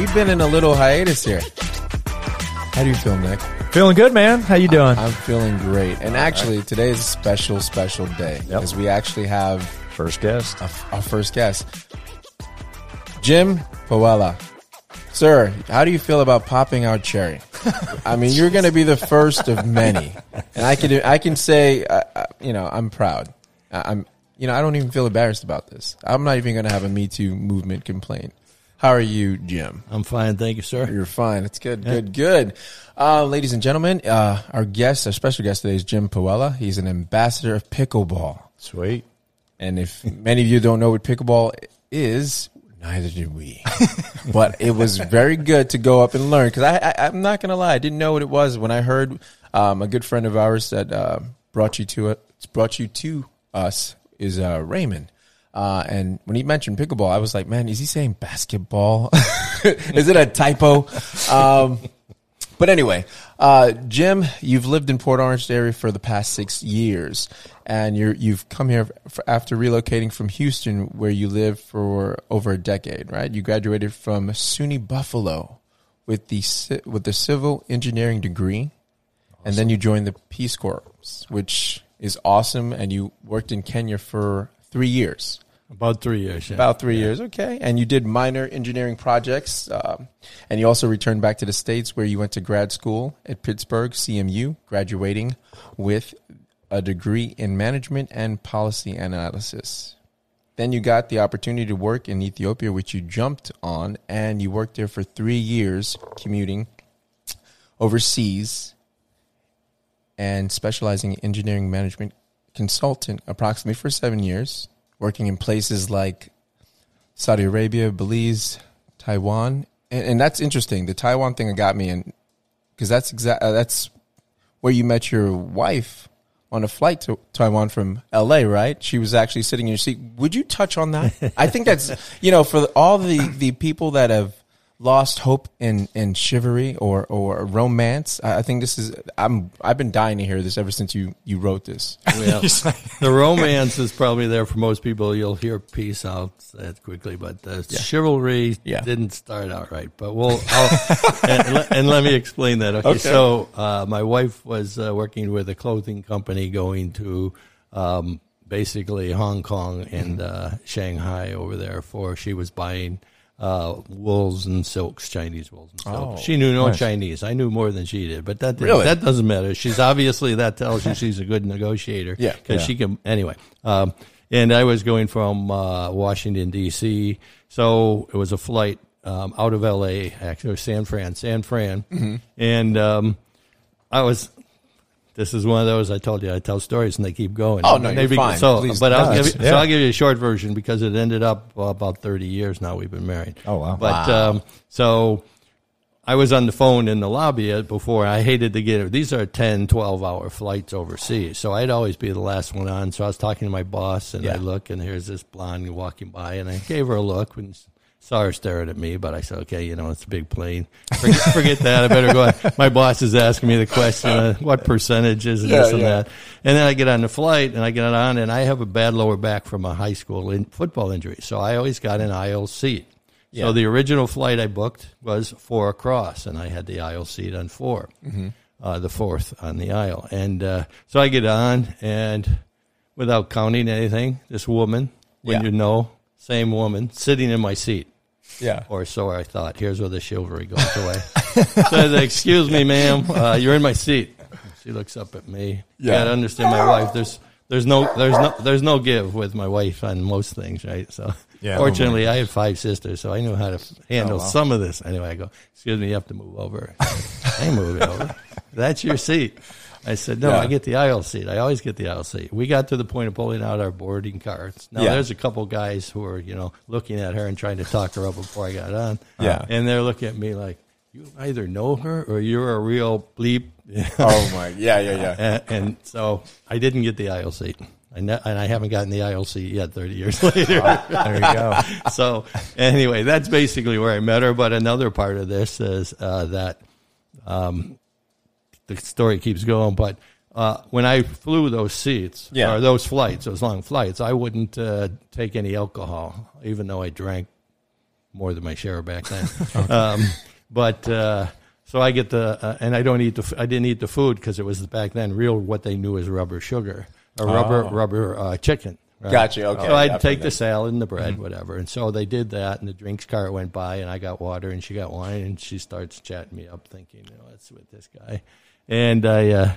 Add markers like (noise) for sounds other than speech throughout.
We've been in a little hiatus here. How do you feel, Nick? Feeling good, man. How you doing? I'm feeling great. And actually, today is a special, special day because we actually have First guest. a- our first guest, Jim Powella. Sir, how do you feel about popping our cherry? (laughs) I mean, you're going to be the first of many, and I can I can say, uh, uh, you know, I'm proud. I- I'm, you know, I don't even feel embarrassed about this. I'm not even going to have a Me Too movement complaint. How are you, Jim? I'm fine, thank you, sir. You're fine. It's good, good, good. Uh, ladies and gentlemen, uh, our guest, our special guest today is Jim Powella. He's an ambassador of pickleball. Sweet. And if many of you don't know what pickleball is, neither did we. (laughs) but it was very good to go up and learn because I, I, I'm not going to lie, I didn't know what it was when I heard um, a good friend of ours that uh, brought you to it, brought you to us is uh, Raymond. Uh, and when he mentioned pickleball, I was like, man, is he saying basketball? (laughs) is it a typo? Um, but anyway, uh, Jim, you've lived in Port Orange area for the past six years, and you're you've come here after relocating from Houston, where you lived for over a decade, right? You graduated from SUNY Buffalo with the with the civil engineering degree, and then you joined the Peace Corps, which is awesome. And you worked in Kenya for three years. About three years. Yeah. About three years, okay. And you did minor engineering projects, um, and you also returned back to the states where you went to grad school at Pittsburgh CMU, graduating with a degree in management and policy analysis. Then you got the opportunity to work in Ethiopia, which you jumped on, and you worked there for three years, commuting overseas and specializing in engineering management consultant approximately for seven years, working in places like Saudi Arabia, Belize, Taiwan, and, and that's interesting. The Taiwan thing got me, and because that's exact uh, that's where you met your wife on a flight to Taiwan from L.A. Right? She was actually sitting in your seat. Would you touch on that? (laughs) I think that's you know for all the the people that have lost hope in in chivalry or or romance. I, I think this is I'm I've been dying to hear this ever since you you wrote this. Well, (laughs) the romance is probably there for most people. You'll hear peace out that quickly, but the chivalry Yeah. didn't start out right. But we'll, I'll, (laughs) and, le- and let me explain that. Okay, Okay. so uh, my wife was uh, working with a clothing company going to um, basically Hong Kong and uh, Shanghai over there for she was buying. Uh, wools and silks, Chinese wools and silks. Oh, she knew no nice. Chinese. I knew more than she did, but that Really? that doesn't matter. She's obviously that tells you she's a good negotiator. Yeah. because Yeah. she can anyway. Um, and I was going from uh, Washington D.C., so it was a flight um, out of L.A. Actually, San Fran, San Fran, Mm-hmm. and um, I was. This is one of those I told you I tell stories and they keep going. Oh, no, you're they fine. So, Please, but I'll give you, yeah. so I'll give you a short version because it ended up uh, about thirty years now. We've been married. Oh, wow. But Wow. um, so I was on the phone in the lobby before. I hated to get it. These are 10, 12 hour flights overseas. So I'd always be the last one on. So I was talking to my boss, and Yeah. I look, and here's this blonde walking by, and I gave her a look and saw her staring at me. But I said, okay, you know, it's a big plane. Forget, (laughs) forget that. I better go. on. My boss is asking me the question, uh, what percentage is Yeah, this and yeah. that? And then I get on the flight, and I get on, and I have a bad lower back from a high school in football injury. So I always got an aisle seat. Yeah. So the original flight I booked was four across, and I had the aisle seat on 4 uh, the fourth on the aisle. And uh, so I get on, and without counting anything, this woman, when Yeah. you know, same woman, sitting in my seat. Yeah. Or so I thought. Here's where the chivalry goes away. so I said, "Excuse me, ma'am, uh, you're in my seat." She looks up at me. Yeah. Gotta understand my wife. There's there's no there's no there's no give with my wife on most things, right? So Yeah. fortunately, I had five sisters, so I knew how to handle Oh, wow. some of this. Anyway, I go, "Excuse me, you have to move over." (laughs) I move it over. That's your seat. I said, no, Yeah. I get the aisle seat. I always get the aisle seat. We got to the point of pulling out our boarding cards. Now, Yeah. there's a couple guys who are, you know, looking at her and trying to talk her up before I got on. Yeah. And they're looking at me like, you either know her or you're a real bleep. (laughs) Oh my. Yeah. Yeah. Yeah. (laughs) and, and so I didn't get the aisle seat. I ne- and I haven't gotten the aisle seat yet 30 years (laughs) later. There you go. so anyway, that's basically where I met her. But another part of this is uh, that um, the story keeps going. But uh, when I flew those seats Yeah. or those flights, those long flights, I wouldn't uh, take any alcohol, even though I drank more than my share back then. (laughs) um, but uh, so I get the uh, and I don't eat the I didn't eat the food because it was back then real what they knew as rubber sugar or rubber rubber uh, chicken. Right? Gotcha, okay. So I'd take the salad and the bread, whatever. And so they did that, and the drinks cart went by, and I got water, and she got wine, and she starts chatting me up, thinking, you know, what's with this guy? And I, uh,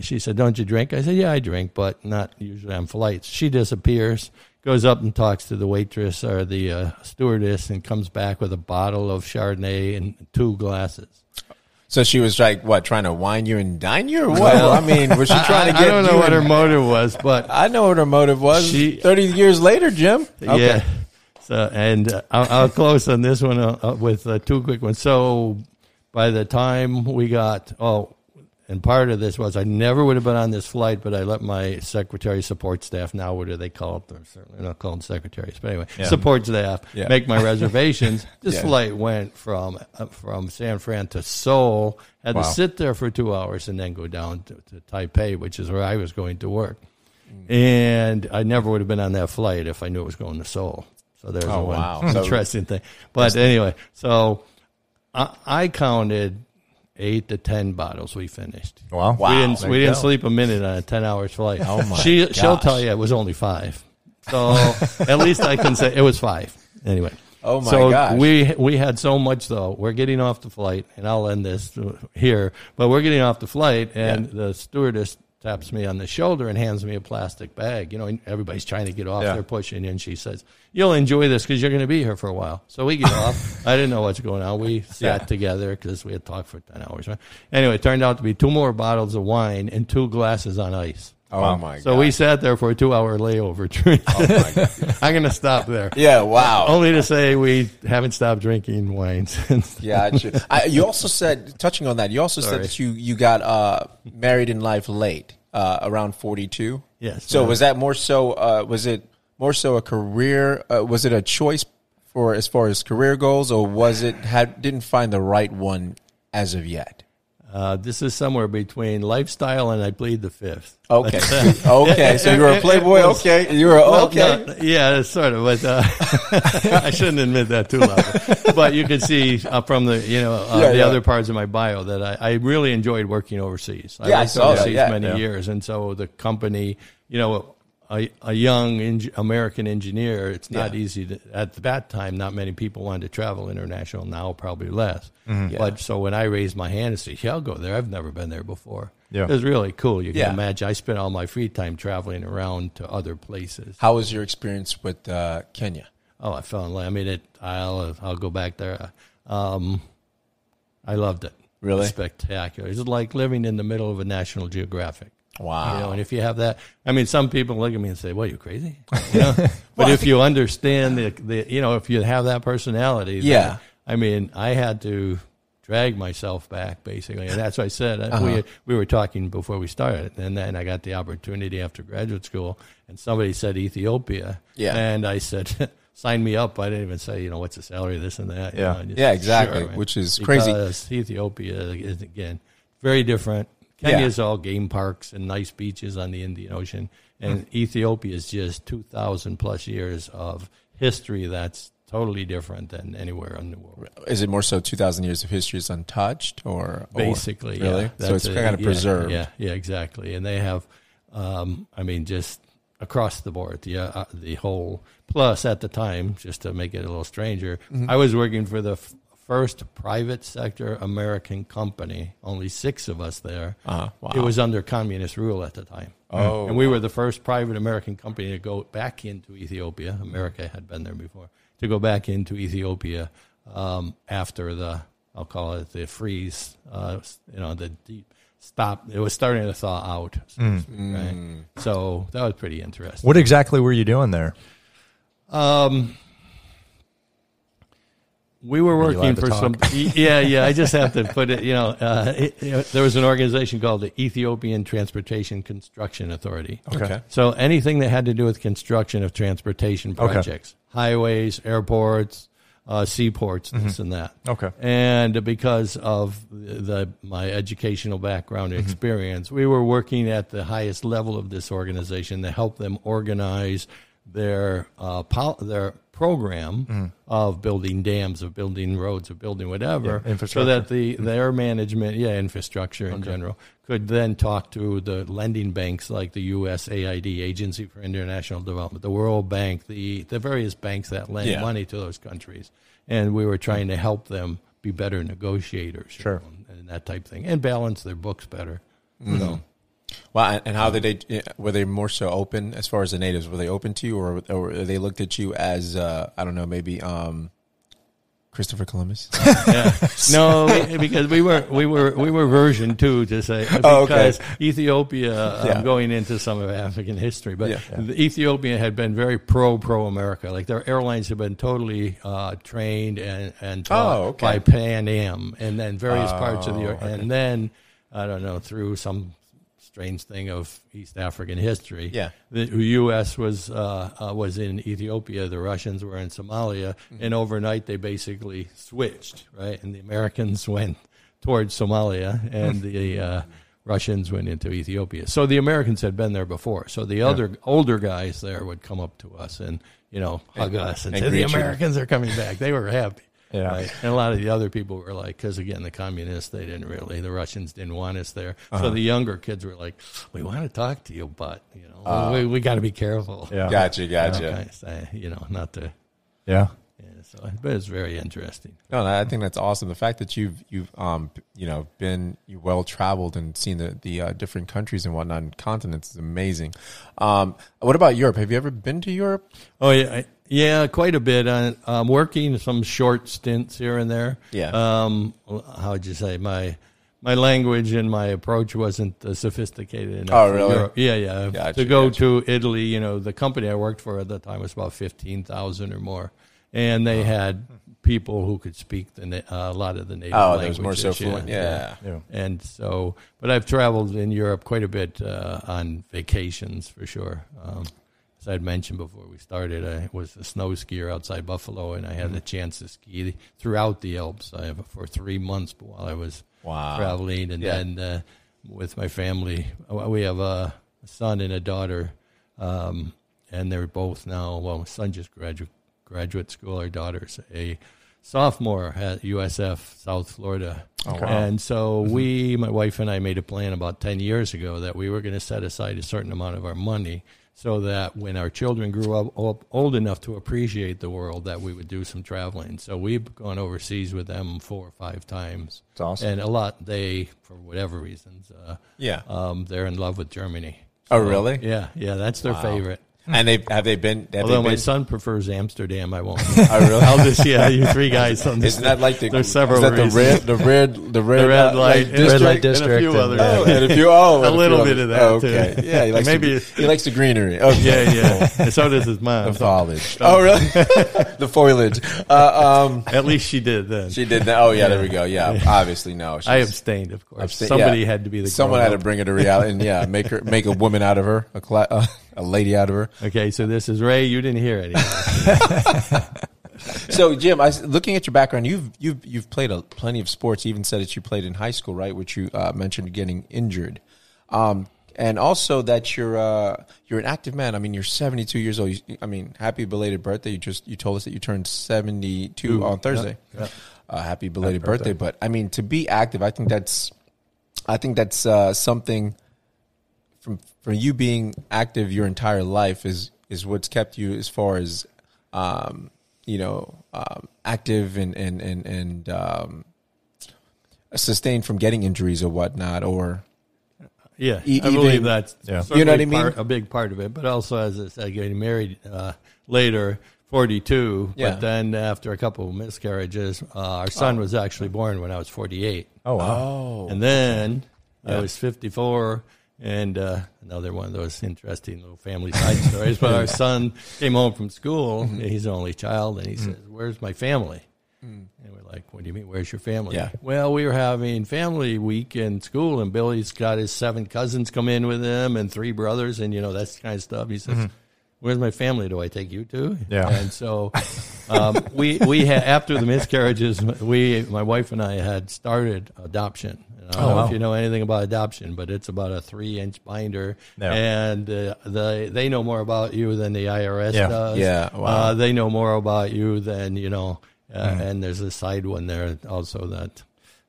she said, "Don't you drink?" I said, "Yeah, I drink, but not usually on flights." She disappears, goes up and talks to the waitress or the uh, stewardess, and comes back with a bottle of Chardonnay and two glasses. So she was like, what, trying to wine you and dine you, or what? I mean, was she trying to get? I don't know what her motive was, but I know what her motive was. She- Thirty years later, Jim. Okay. Yeah. So, and uh, I'll, I'll close on this one uh, uh, with uh, two quick ones. So, by the time we got, oh, and part of this was I never would have been on this flight, but I let my secretary support staff now, what do they call it? They're certainly not called secretaries, but anyway, support staff Yeah. make my (laughs) reservations. this Yeah. flight went from uh, from San Fran to Seoul. Had Wow. to sit there for two hours and then go down to, to Taipei, which is where I was going to work. And I never would have been on that flight if I knew it was going to Seoul. So there's Oh, one wow. (laughs) So- interesting thing. But anyway, so I, I counted eight to ten bottles we finished. Wow. Wow. We didn't we didn't go. sleep a minute on a ten hours flight. Oh, my She she'll tell you it was only five. So at least I can say it was five. Anyway. Oh, my so gosh. we we had so much though. We're getting off the flight, and I'll end this here. But we're getting off the flight, and the stewardess taps me on the shoulder and hands me a plastic bag. You know, everybody's trying to get off. Yeah. They're pushing, and she says, "You'll enjoy this because you're going to be here for a while." So we get off. (laughs) I didn't know what's going on. We sat Yeah. together because we had talked for ten hours. Anyway, it turned out to be two more bottles of wine and two glasses on ice. Oh Wow. my god. So we sat there for a two-hour layover. (laughs) drink. Oh. (laughs) I'm going to stop there. Yeah. Wow. Only to say we haven't stopped drinking wine (laughs) since. Yeah, I, I, you also said, touching on that, you also said that you you got uh, married in life late, uh, around forty two. Yes. So was that more so? Uh, was it more so a career? Uh, was it a choice for as far as career goals, or was it had didn't find the right one as of yet? Uh, this is somewhere between lifestyle and I plead the fifth. Okay, But, (laughs) uh, okay. So you were a playboy. was- okay, you were well, okay. no, yeah, sort of. But uh, (laughs) I shouldn't admit that too loud. But you can see uh, from the you know uh, Yeah, the yeah. other parts of my bio that I, I really enjoyed working overseas. I Yeah, I worked that, overseas yeah, many years, and so the company, you know. A, a young eng- American engineer, it's not Yeah. easy to, at that time. Not many people wanted to travel international. Now, probably less. Yeah. But so when I raised my hand and said, "Yeah, I'll go there," I've never been there before. Yeah. It was really cool. You can Yeah. imagine. I spent all my free time traveling around to other places. How was your experience with uh, Kenya? Oh, I fell in love. I mean, it. I'll I'll go back there. Um, I loved it. Really? It was spectacular. It's like living in the middle of a National Geographic. Wow. You know, and if you have that, I mean, some people look at me and say, well, you're crazy?" (laughs) You know? but if you understand the, the, you know, if you have that personality, then- Yeah. I mean, I had to drag myself back basically, and that's what I said. (laughs) Uh-huh. We we were talking before we started, and then I got the opportunity after graduate school, and somebody said Ethiopia, Yeah. and I said. (laughs) Sign me up. I didn't even say, you know, what's the salary, this and that. you Yeah. know, just, Yeah, exactly, man. which is crazy. Because Ethiopia is, again, very different. Kenya is all game parks and nice beaches on the Indian Ocean. And Ethiopia is just 2,000 plus years of history that's totally different than anywhere in the world. Is it more so two thousand years of history is untouched, or or- Basically, really? yeah. so it's a- kind of yeah, preserved. Yeah, yeah, exactly. And they have, um, I mean, just across the board, the uh, the whole. Plus, at the time, just to make it a little stranger, Mm-hmm. I was working for the first private sector American company. Only six of us there. Uh-huh. Wow. It was under communist rule at the time. Oh, and we were the first private American company to go back into Ethiopia. America had been there before to go back into Ethiopia um, after the I'll call it the freeze. Uh, you know, the deep stop. It was starting to thaw out. So, to speak, right? so that was pretty interesting. What exactly were you doing there? Um, we were working for some. (laughs) Yeah, yeah. I just have to put it. You know, uh, it, you know, there was an organization called the Ethiopian Transportation Construction Authority. Okay. So anything that had to do with construction of transportation Okay. projects, highways, airports, uh, seaports, this and that. Okay. And because of the, the my educational background Mm-hmm. experience, we were working at the highest level of this organization to help them organize their uh, pol- their program mm-hmm. of building dams, of building roads, of building whatever, Yeah, so that the their management, yeah, infrastructure in general, could then talk to the lending banks like the USAID, Agency for International Development, the World Bank, the the various banks that lend Yeah. money to those countries, and we were trying to help them be better negotiators, you Sure. know, and that type of thing, and balance their books better. So, Well, and- and how did they? Were they more so open as far as the natives? Were they open to you, or, or they looked at you as uh, I don't know, maybe um, Christopher Columbus? (laughs) yeah. No, we, because we were we were we were version two to say because Oh, okay. Ethiopia. Yeah. I'm going into some of African history, but Yeah. the Ethiopia had been very pro pro America. Like their airlines had been totally uh, trained and and taught Oh, okay. by Pan Am, and then various Oh, parts of the okay. and then I don't know through some strange thing of East African history. Yeah. the U.S. was uh, uh, was in Ethiopia, the Russians were in Somalia, Mm-hmm. and overnight they basically switched, right? And the Americans (laughs) went towards Somalia, and (laughs) the uh, Russians went into Ethiopia. So the Americans had been there before. So the other older guys there would come up to us and you know hug us and, and say, "The greet you. Americans are coming (laughs) back." They were happy. Yeah. Right? And a lot of the other people were like, because again, the communists, they didn't really, the Russians didn't want us there. So uh-huh. the younger kids were like, we want to talk to you, but, you know, we, uh, we got to be careful. Yeah. Gotcha, gotcha. Okay, so, you know, not to, Yeah. So, but it's very interesting. No, I think that's awesome. The fact that you've you've um you know been you well traveled and seen the the uh, different countries and whatnot and continents is amazing. Um, what about Europe? Have you ever been to Europe? Oh yeah, yeah, quite a bit. Uh, I'm working some short stints here and there. Yeah. Um, how would you say my my language and my approach wasn't uh, sophisticated enough. Oh, really? Europe. Yeah, yeah. Gotcha, to go gotcha. to Italy, you know, the company I worked for at the time was about fifteen thousand or more, and they had people who could speak the na- uh, a lot of the native Oh, languages. there was more so fluent. Yeah. Yeah. And so, but I've traveled in Europe quite a bit uh, on vacations for sure. Um, as I'd mentioned before we started, I was a snow skier outside Buffalo, and I had the chance to ski throughout the Alps I have, for three months while I was Wow. traveling. And Yeah. then uh, with my family, uh, we have a son and a daughter, um, and they're both now. Well, my son just graduate graduate school. Our daughter's a sophomore at USF South Florida. Oh, wow. And so we, my wife and I, made a plan about ten years ago that we were going to set aside a certain amount of our money so that when our children grew up, up old enough to appreciate the world, that we would do some traveling. So we've gone overseas with them four or five times. It's awesome. And a lot, they, for whatever reasons, uh, Yeah. um, they're in love with Germany. Oh, really? Yeah, yeah, that's their Wow. favorite. And they have they been? Have Although they my been son prefers Amsterdam, I won't. I (laughs) really? (laughs) I'll just yeah, you three guys. Isn't that like the? There's several Is that the reasons. red, the red, the red, the red uh, light, like and- Red light and a district few and- others. Oh, and a few. (laughs) Oh, A and little few bit of others. that, Okay. too. Yeah, he likes Maybe- The, he likes the greenery. Okay. Yeah, yeah. And so does his mom. The foliage. Oh, really? the foliage. Uh, um, At least she did then. she did that. Oh, yeah. There we go. Yeah. Obviously, no. I abstained, of course. abstain- Somebody yeah. had to be the. Someone had to bring her to reality, and yeah, make her make a woman out of her, a cla- uh, a lady out of her. Okay, so this is Ray. You didn't hear it. (laughs) So, Jim, I was looking at your background. You've you've you've played a, plenty of sports. You even said that you played in high school, right? Which you uh, mentioned getting injured, um, and also that you're uh, you're an active man. I mean, you're 72 years old. You, I mean, happy belated birthday. You just you told us that you turned 72 Ooh, on Thursday. yeah, yeah. Uh, happy belated Happy birthday. birthday. But I mean, to be active, I think that's I think that's uh, something from from you being active your entire life is is what's kept you as far as um, you know um, active and and and and um, sustained from getting injuries or whatnot or Yeah, E- I believe that's Yeah. You know what I mean? part- a big part of it. But also, as I said, getting married uh, later, forty-two. Yeah. But then after a couple of miscarriages, uh, our son was actually born when I was forty-eight, Oh wow. oh and then Yeah. I was fifty-four. And uh, another one of those interesting little family side stories. But our (laughs) son came home from school. Mm-hmm. He's the only child, and he Mm. says, "Where's my family?" And we're like, what do you mean? Where's your family? Yeah. Well, we were having family week in school, and Billy's got his seven cousins come in with him and three brothers, and you know that's kind of stuff. He says, "Where's my family? Do I take you to?" Yeah. And so um, we we had after the miscarriages, we my wife and I had started adoption, I don't Oh, know wow. if you know anything about adoption, but it's about a three-inch binder, Yeah. and uh, they they know more about you than the IRS Yeah. does. Yeah, wow. uh, they know more about you than you know. Uh, Mm-hmm. And there's a side one there also that,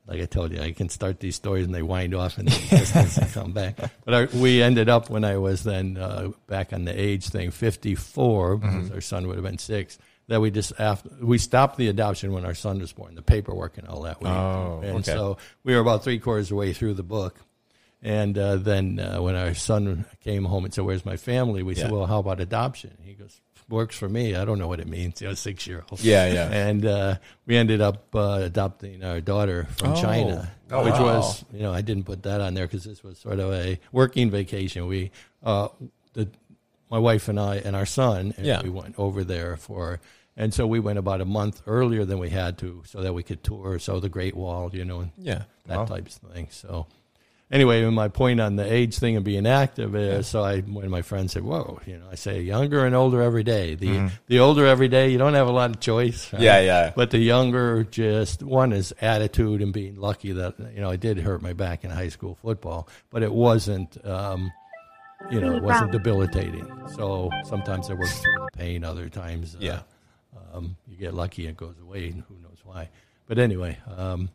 like I told you, I can start these stories and they wind off in the distance and come back. (laughs) But our, we ended up when I was then uh, back on the age thing, 54, Mm-hmm. because our son would have been six. That we just after we stopped the adoption when our son was born, the paperwork and all that. We, Oh, and okay. so we were about three quarters of the way through the book. And uh, then uh, when our son came home and said, "Where's my family?" We said, "Well, how about adoption?" He goes, "Works for me. I don't know what it means." You know, six year old. Yeah, yeah. (laughs) And uh, we ended up uh, adopting our daughter from Oh. China, Oh, which wow. was you know I didn't put that on there because this was sort of a working vacation. We uh, the my wife and I and our son, and Yeah. we went over there for. And so we went about a month earlier than we had to, so that we could tour, so the Great Wall, you know, and Yeah. that Wow. type of thing. So anyway, my point on the age thing and being active is so I when my friend said, "Whoa," you know, I say younger and older every day. The the older every day, you don't have a lot of choice. right? Yeah, yeah. But the younger, just one is attitude and being lucky that you know I did hurt my back in high school football, but it wasn't. Um, you know, it wasn't debilitating. So sometimes I work through the pain. Other times, uh, Yeah. Um, you get lucky and it goes away, and who knows why. But anyway, um,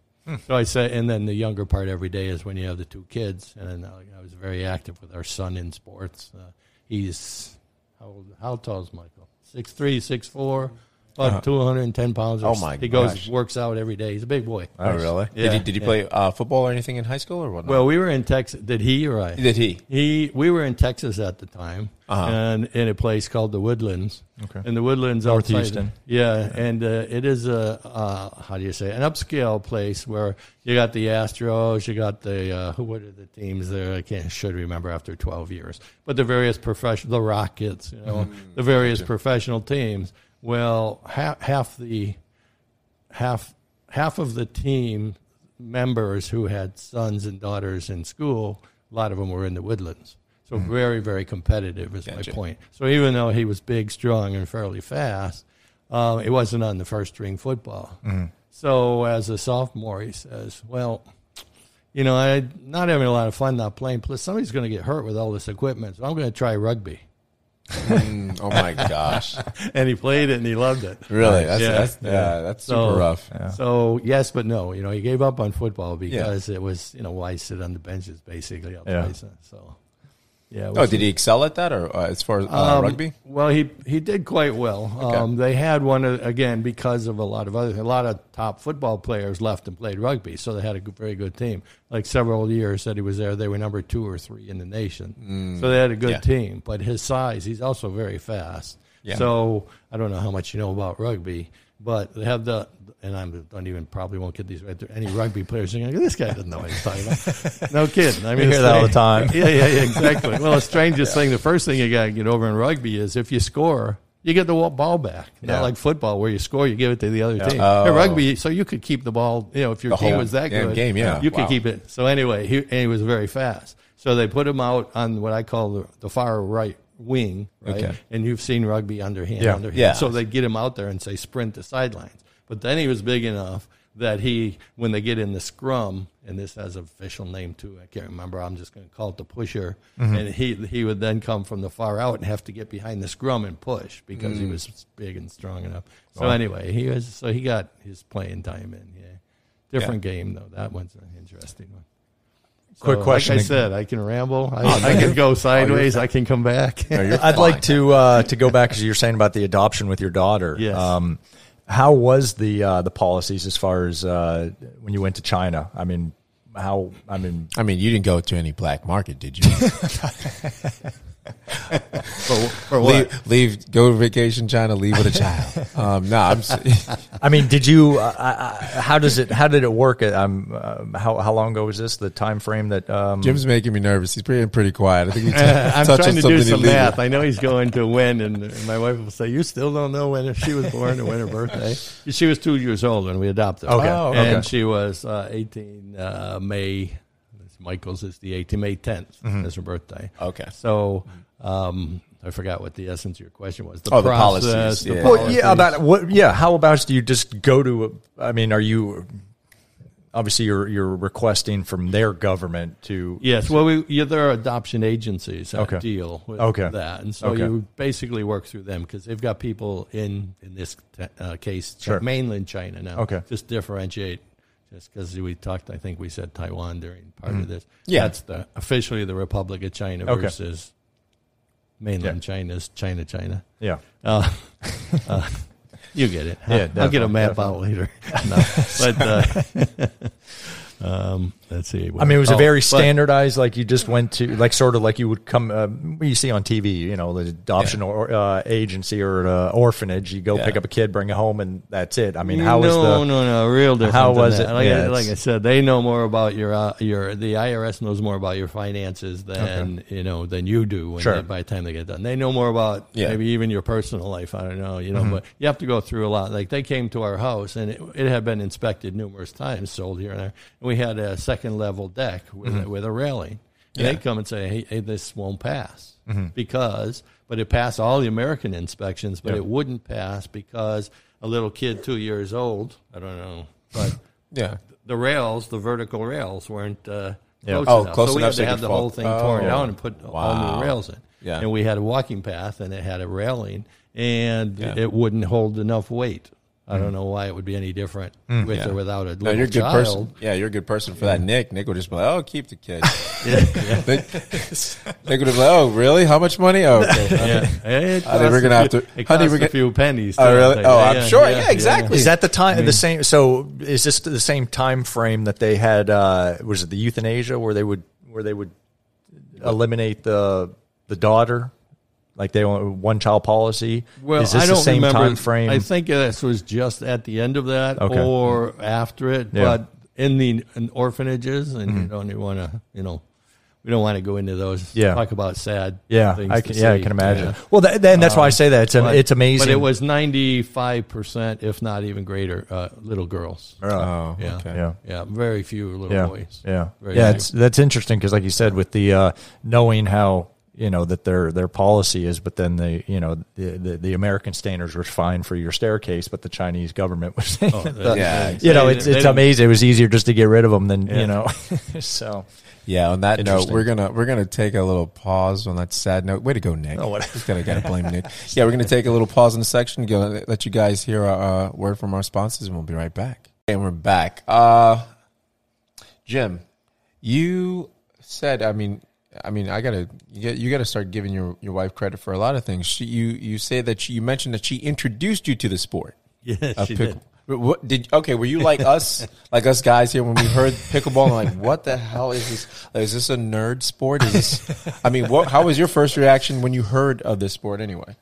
so I say, and then the younger part every day is when you have the two kids, and I I was very active with our son in sports. Uh, he's how old, how tall is Michael? Six three, six four, about two hundred and ten pounds. or Oh, my He goes gosh. works out every day. He's a big boy. Oh, really? Yeah, did he, did he yeah. play uh, football or anything in high school or what? Well, we were in Texas. Did he or I? did he? He, we were in Texas at the time, Uh-huh. and in a place called the Woodlands. Okay. And the Woodlands, North outside- Houston. Yeah, and uh, it is a uh, how do you say an upscale place where you got the Astros, you got the uh, who what are the teams there? I can't should remember after twelve years, but the various professional, the Rockets, you know, the various professional teams. Well, half, half the half half of the team members who had sons and daughters in school, a lot of them were in the woodlands. So very, very competitive is Gotcha. my point. So even though he was big, strong, and fairly fast, um, it wasn't on the first string football. So as a sophomore, he says, "Well, you know, I'm not having a lot of fun not playing. Plus, somebody's going to get hurt with all this equipment, so I'm going to try rugby." Mm, oh my gosh! (laughs) And he played it, and he loved it. Really? That's, Yeah, that's yeah. yeah. That's So- rough. Yeah. So yes, but no. You know, he gave up on football because it was you know why sit on the benches basically. I'll Yeah. So yeah. Oh, did he excel at that, or uh, as far as uh, um, rugby? Well, he he did quite well. Um, they had one uh, again because of a lot of other a lot of top football players left and played rugby, so they had a very good team. Like several years that he was there, they were number two or three in the nation. so they had a good yeah. team. But his size, he's also very fast. Yeah. So I don't know how much you know about rugby, but they have the and I don't even probably won't get these right. There any rugby players thinking this guy doesn't know what he's talking about. No kidding. I (laughs) mean, hear that all the time. Yeah, yeah, yeah, exactly. Well, the (laughs) strangest thing, the first thing you got to get over in rugby is if you score, you get the ball back. Not Yeah. like football where you score, you give it to the other team. Oh. In rugby, so you could keep the ball. You know, if your The team was that good, game, yeah. you could Wow. keep it. So anyway, he, and he was very fast. So they put him out on what I call the, the far right wing, right? Okay. And you've seen rugby underhand, Yeah. underhand. Yeah. So they get him out there and say sprint the sidelines. But then he was big enough that he, when they get in the scrum, and this has an official name too, I can't remember. I'm just going to call it the pusher. And he he would then come from the far out and have to get behind the scrum and push because he was big and strong enough. So anyway, he was so he got his playing time in. Yeah, different game though. That one's an interesting one. So, Quick question. Like I said, I can ramble. I, I can go sideways. I can come back. No, I'd fine. like to uh, to go back as you're saying about the adoption with your daughter. Yes. Um, how was the uh, the policies as far as uh, when you went to China? I mean, how? I mean, I mean, you didn't go to any black market, did you? (laughs) for, for what? leave, leave, go to vacation China, leave with a child. (laughs) Um, no, I'm. s- (laughs) I mean, did you? Uh, uh, how does it? How did it work? Um, uh, how how long ago was this? The time frame that um, Jim's making me nervous. He's pretty pretty quiet. I think he t- (laughs) I'm trying to do some illegal. math. I know he's going to win, and, and my wife will say, "You still don't know when she was born or when her birthday." She was two years old when we adopted her. Okay. Oh, and she was uh, 18 uh, May. Michael's is the 18 May 10th. is her birthday. Okay. So um, I forgot what the essence of your question was. The Oh, the process, policies, the yeah. Well, policies. yeah, about what? Yeah, how about do you just go to? I mean, are you? obviously you're you're requesting from their government to Yes, well, we, yeah, there are adoption agencies that Okay. deal with Okay. that, and so Okay. you basically work through them because they've got people in in this uh, case, Sure. mainland China now. Okay. just differentiate. Just because we talked, I think we said Taiwan during part of this. Yeah. that's the officially the Republic of China Mm-hmm. Okay. versus mainland China's China, China. yeah Uh, (laughs) uh, you get it. Yeah, I'll get a definitely, map out later. (laughs) No, but uh, (laughs) um, let's see. I mean, it was a Oh, very but- standardized, like you just went to, like sort of like you would come, uh, you see on TV, you know, the adoption or uh, agency or uh, orphanage. You go Yeah. pick up a kid, bring it home, and that's it. I mean, how no, was the? no, no, real different. how was that. it? Like, Yeah, I, like I said, they know more about your uh, your the IRS knows more about your finances than you know than you do. When Sure. they, by the time they get done, they know more about Yeah. maybe even your personal life. I don't know, you know, Mm-hmm. but you have to go through a lot. Like they came to our house and it, it had been inspected numerous times, sold here and there. We had a second level deck with Mm-hmm. with a railing. And Yeah. they come and say, hey, hey, this won't pass Mm-hmm. because, but it passed all the American inspections, but Yeah. it wouldn't pass because a little kid two years old, I don't know, but (laughs) Yeah. the rails, the vertical rails, weren't uh, Yeah. close Oh, enough. close so we enough had to have the fall- whole thing Oh. torn down and put all new rails in. Yeah. And we had a walking path and it had a railing and Yeah. it wouldn't hold enough weight. I don't hmm. know why it would be any different hmm. with Yeah. or without a little No, you're a good child. person. Yeah, you're a good person for that. Nick, Nick would just be like, "Oh, keep the kid." (laughs) Nick, (laughs) Nick would be like, "Oh, really? How much money? Oh, okay. (laughs) Yeah, it Honey, we're gonna have few- to- It honey, costs we're a gonna- few pennies. Oh, really? I'll Oh, tell you. I'm sure. Yeah, exactly. Is that the time? The mm-hmm. same. So is this the same time frame that they had? Uh, was it the euthanasia where they would where they would eliminate the the daughter, like they want one child policy? Well, is this I don't the same remember. time frame? I think this was just at the end of that Okay. or after it. Yeah. But in the in orphanages, and Mm-hmm. you don't want to, you know, we don't want to go into those. Yeah. talk about sad. yeah, things I to can. Yeah, I can imagine. Yeah. Um, Well, that, then that's why I say that it's But- it's amazing. But it was ninety five percent, if not even greater, uh, little girls. Oh, Yeah. okay. yeah. Yeah, very few little yeah, boys. Yeah, Very yeah. few. It's that's interesting because, like you said, with the uh, knowing how you know that their their policy is, but then the you know the, the the American standards were fine for your staircase, but the Chinese government was saying (laughs) that the- yeah. you know it's it's amazing. It was easier just to get rid of them than Yeah. you know. (laughs) so Yeah. On that note, we're gonna we're gonna take a little pause on that sad note. Way to go, Nick. Oh, what- Just gotta gotta blame Nick. Yeah, we're gonna take a little pause in the section. Go let you guys hear a uh, word from our sponsors, and we'll be right back. And we're back. Uh, Jim, you said. I mean. I mean, I gotta you, get, you gotta start giving your, your wife credit for a lot of things. She, you you say that she, you mentioned that she introduced you to the sport. (laughs) Yeah, she pickle- did. What did okay? Were you like (laughs) us, like us guys here when we heard pickleball? And like, what the hell is this? Like, is this a nerd sport? Is this? I mean, what? How was your first reaction when you heard of this sport? Anyway,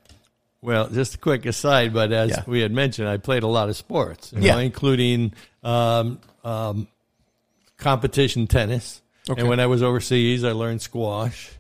Well, just a quick aside, but as Yeah. we had mentioned, I played a lot of sports, you Yeah. know, including um, um, competition tennis. Okay. And when I was overseas, I learned squash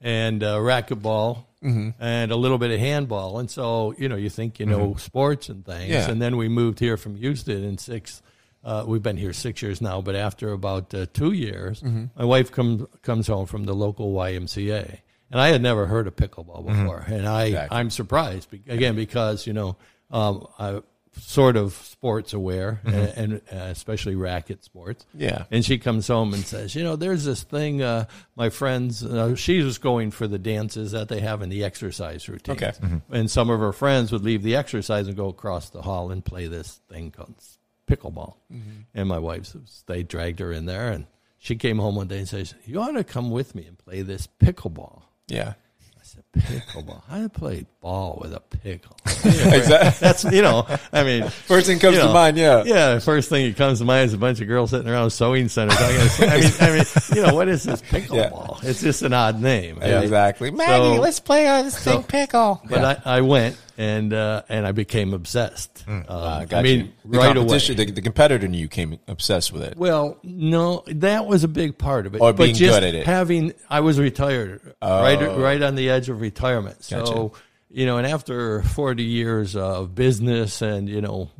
and uh, racquetball Mm-hmm. and a little bit of handball. And so, you know, you think you know sports and things. Yeah. And then we moved here from Houston in six. Uh, we've been here six years now, but after about uh, two years, Mm-hmm. my wife comes comes home from the local YMCA, and I had never heard of pickleball Mm-hmm. before, and I Exactly. I'm surprised be- again because you know um, I sort of sports aware and, and uh, especially racket sports. Mm-hmm. Yeah. And she comes home and says, you know, there's this thing. Uh, my friends, uh, she was going for the dances that they have in the exercise routine. Okay. And some of her friends would leave the exercise and go across the hall and play this thing called pickleball. And my wife, they dragged her in there, and she came home one day and says, "You ought to come with me and play this pickleball." yeah, I said, "Pickleball? I played ball with a pickle." (laughs) exactly. That's you know, I mean, First thing comes you to mind. Yeah, yeah. The first thing that comes to mind is a bunch of girls sitting around a sewing center. Talking I mean, I mean, you know, what is this pickleball? It's just an odd name. right? exactly. Maggie, So- let's play on this thing pickle. But I, I went and uh, and I became obsessed. Um, Uh, I got mean, you. the right away. The, the competitor in you came obsessed with it. Well, no, that was a big part of it. Or but being just good at it. having, I was retired, right, right on the edge of retirement. So, Gotcha. You know, and after forty years of business and you know,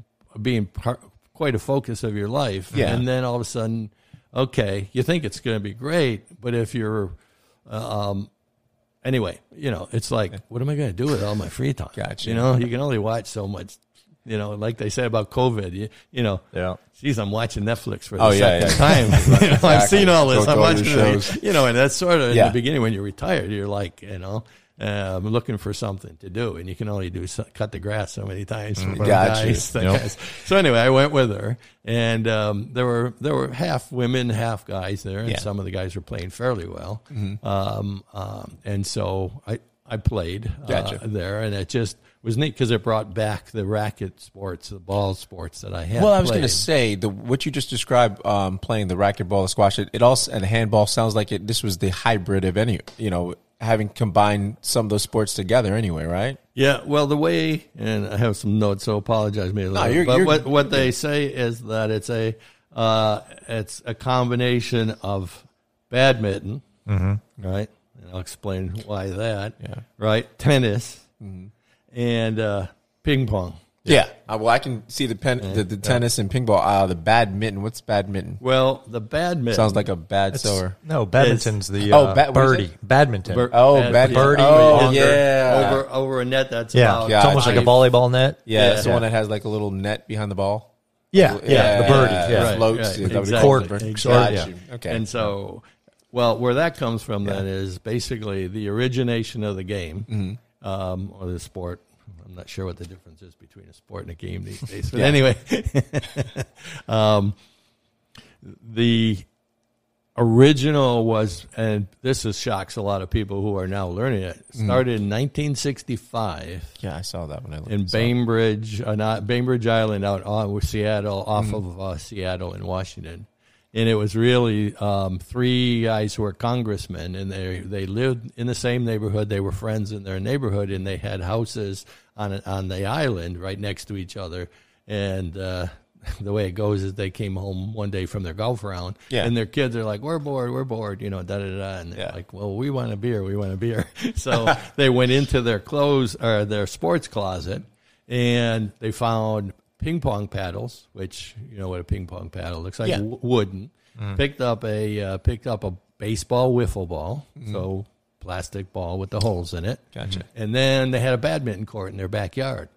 being part, quite a focus of your life, Yeah. and then all of a sudden, okay, you think it's going to be great, but if you're, um, anyway, you know, it's like, what am I going to do with all my free time? Gotcha. You know, you can only watch so much You know, like they said about COVID. You, you know, Yeah. Geez, I'm watching Netflix for the Oh, second yeah. time. You (laughs) know, I've seen all this. Go I'm to all your watching it. You know, and that's sort of in the beginning when you're retired. You're like, you know, uh, I'm looking for something to do, and you can only do so, cut the grass so many times. you. (laughs) guys, Yep. So anyway, I went with her, and um, there were there were half women, half guys there, and Yeah. Mm-hmm. some of the guys were playing fairly well. Um, um, and so I I played uh, there, and it just was neat because it brought back the racket sports, the ball sports that I had. Well, I was going to say the what you just described, um, playing the racquetball, the squash, it, it also and the handball sounds like it. This was the hybrid of any, you know, having combined some of those sports together. Anyway, right? Yeah, well, the way, and I have some notes, so apologize me a little. you're- but you're- what what they say is that it's a uh, it's a combination of badminton, right? And I'll explain why that. Yeah. Right, tennis, and uh, ping pong. Yeah. Uh, well, I can see the pen, the, the tennis and ping ball. Uh, the badminton. What's badminton? Well, the badminton Sounds like a bad sewer. No, badminton's the Oh, uh, ba- what is birdie. Badminton. Bir- Oh, bad- bad- birdie. oh, over- yeah. over over a net that's yeah, about it's almost like a five- volleyball net. Yeah, Yeah. it's the one that has like a little net behind the ball. Yeah, yeah, the birdie. yeah, Yeah, Right. floats, is that what you exactly, call it? exactly. Got Yeah. you. Okay. And so, well, where that comes from then is basically the origination of the game Mm-hmm. um, or the sport. I'm not sure what the difference is between a sport and a game these days. But anyway, (laughs) um, the original was, and this is shocks a lot of people who are now learning it. Mm-hmm. Started in 1965 yeah, I saw that when I looked in. Bainbridge, uh, not Bainbridge Island, out on Seattle, off Mm-hmm. of uh, Seattle in Washington, and it was really um, three guys who were congressmen, and they they lived in the same neighborhood. They were friends in their neighborhood, and they had houses on on the island right next to each other, and. Uh, (laughs) the way it goes is they came home one day from their golf round, Yeah. and their kids are like, "We're bored, we're bored," you know, da da da, and they're Yeah. like, "Well, we want a beer, we want a beer." (laughs) (laughs) So they went into their clothes or their sports closet, and they found ping pong paddles, which you know what a ping pong paddle looks like, Yeah. w- wooden. Mm. Picked up a uh, picked up a baseball wiffle ball, mm. so plastic ball with the holes in it. Gotcha. And then they had a badminton court in their backyard.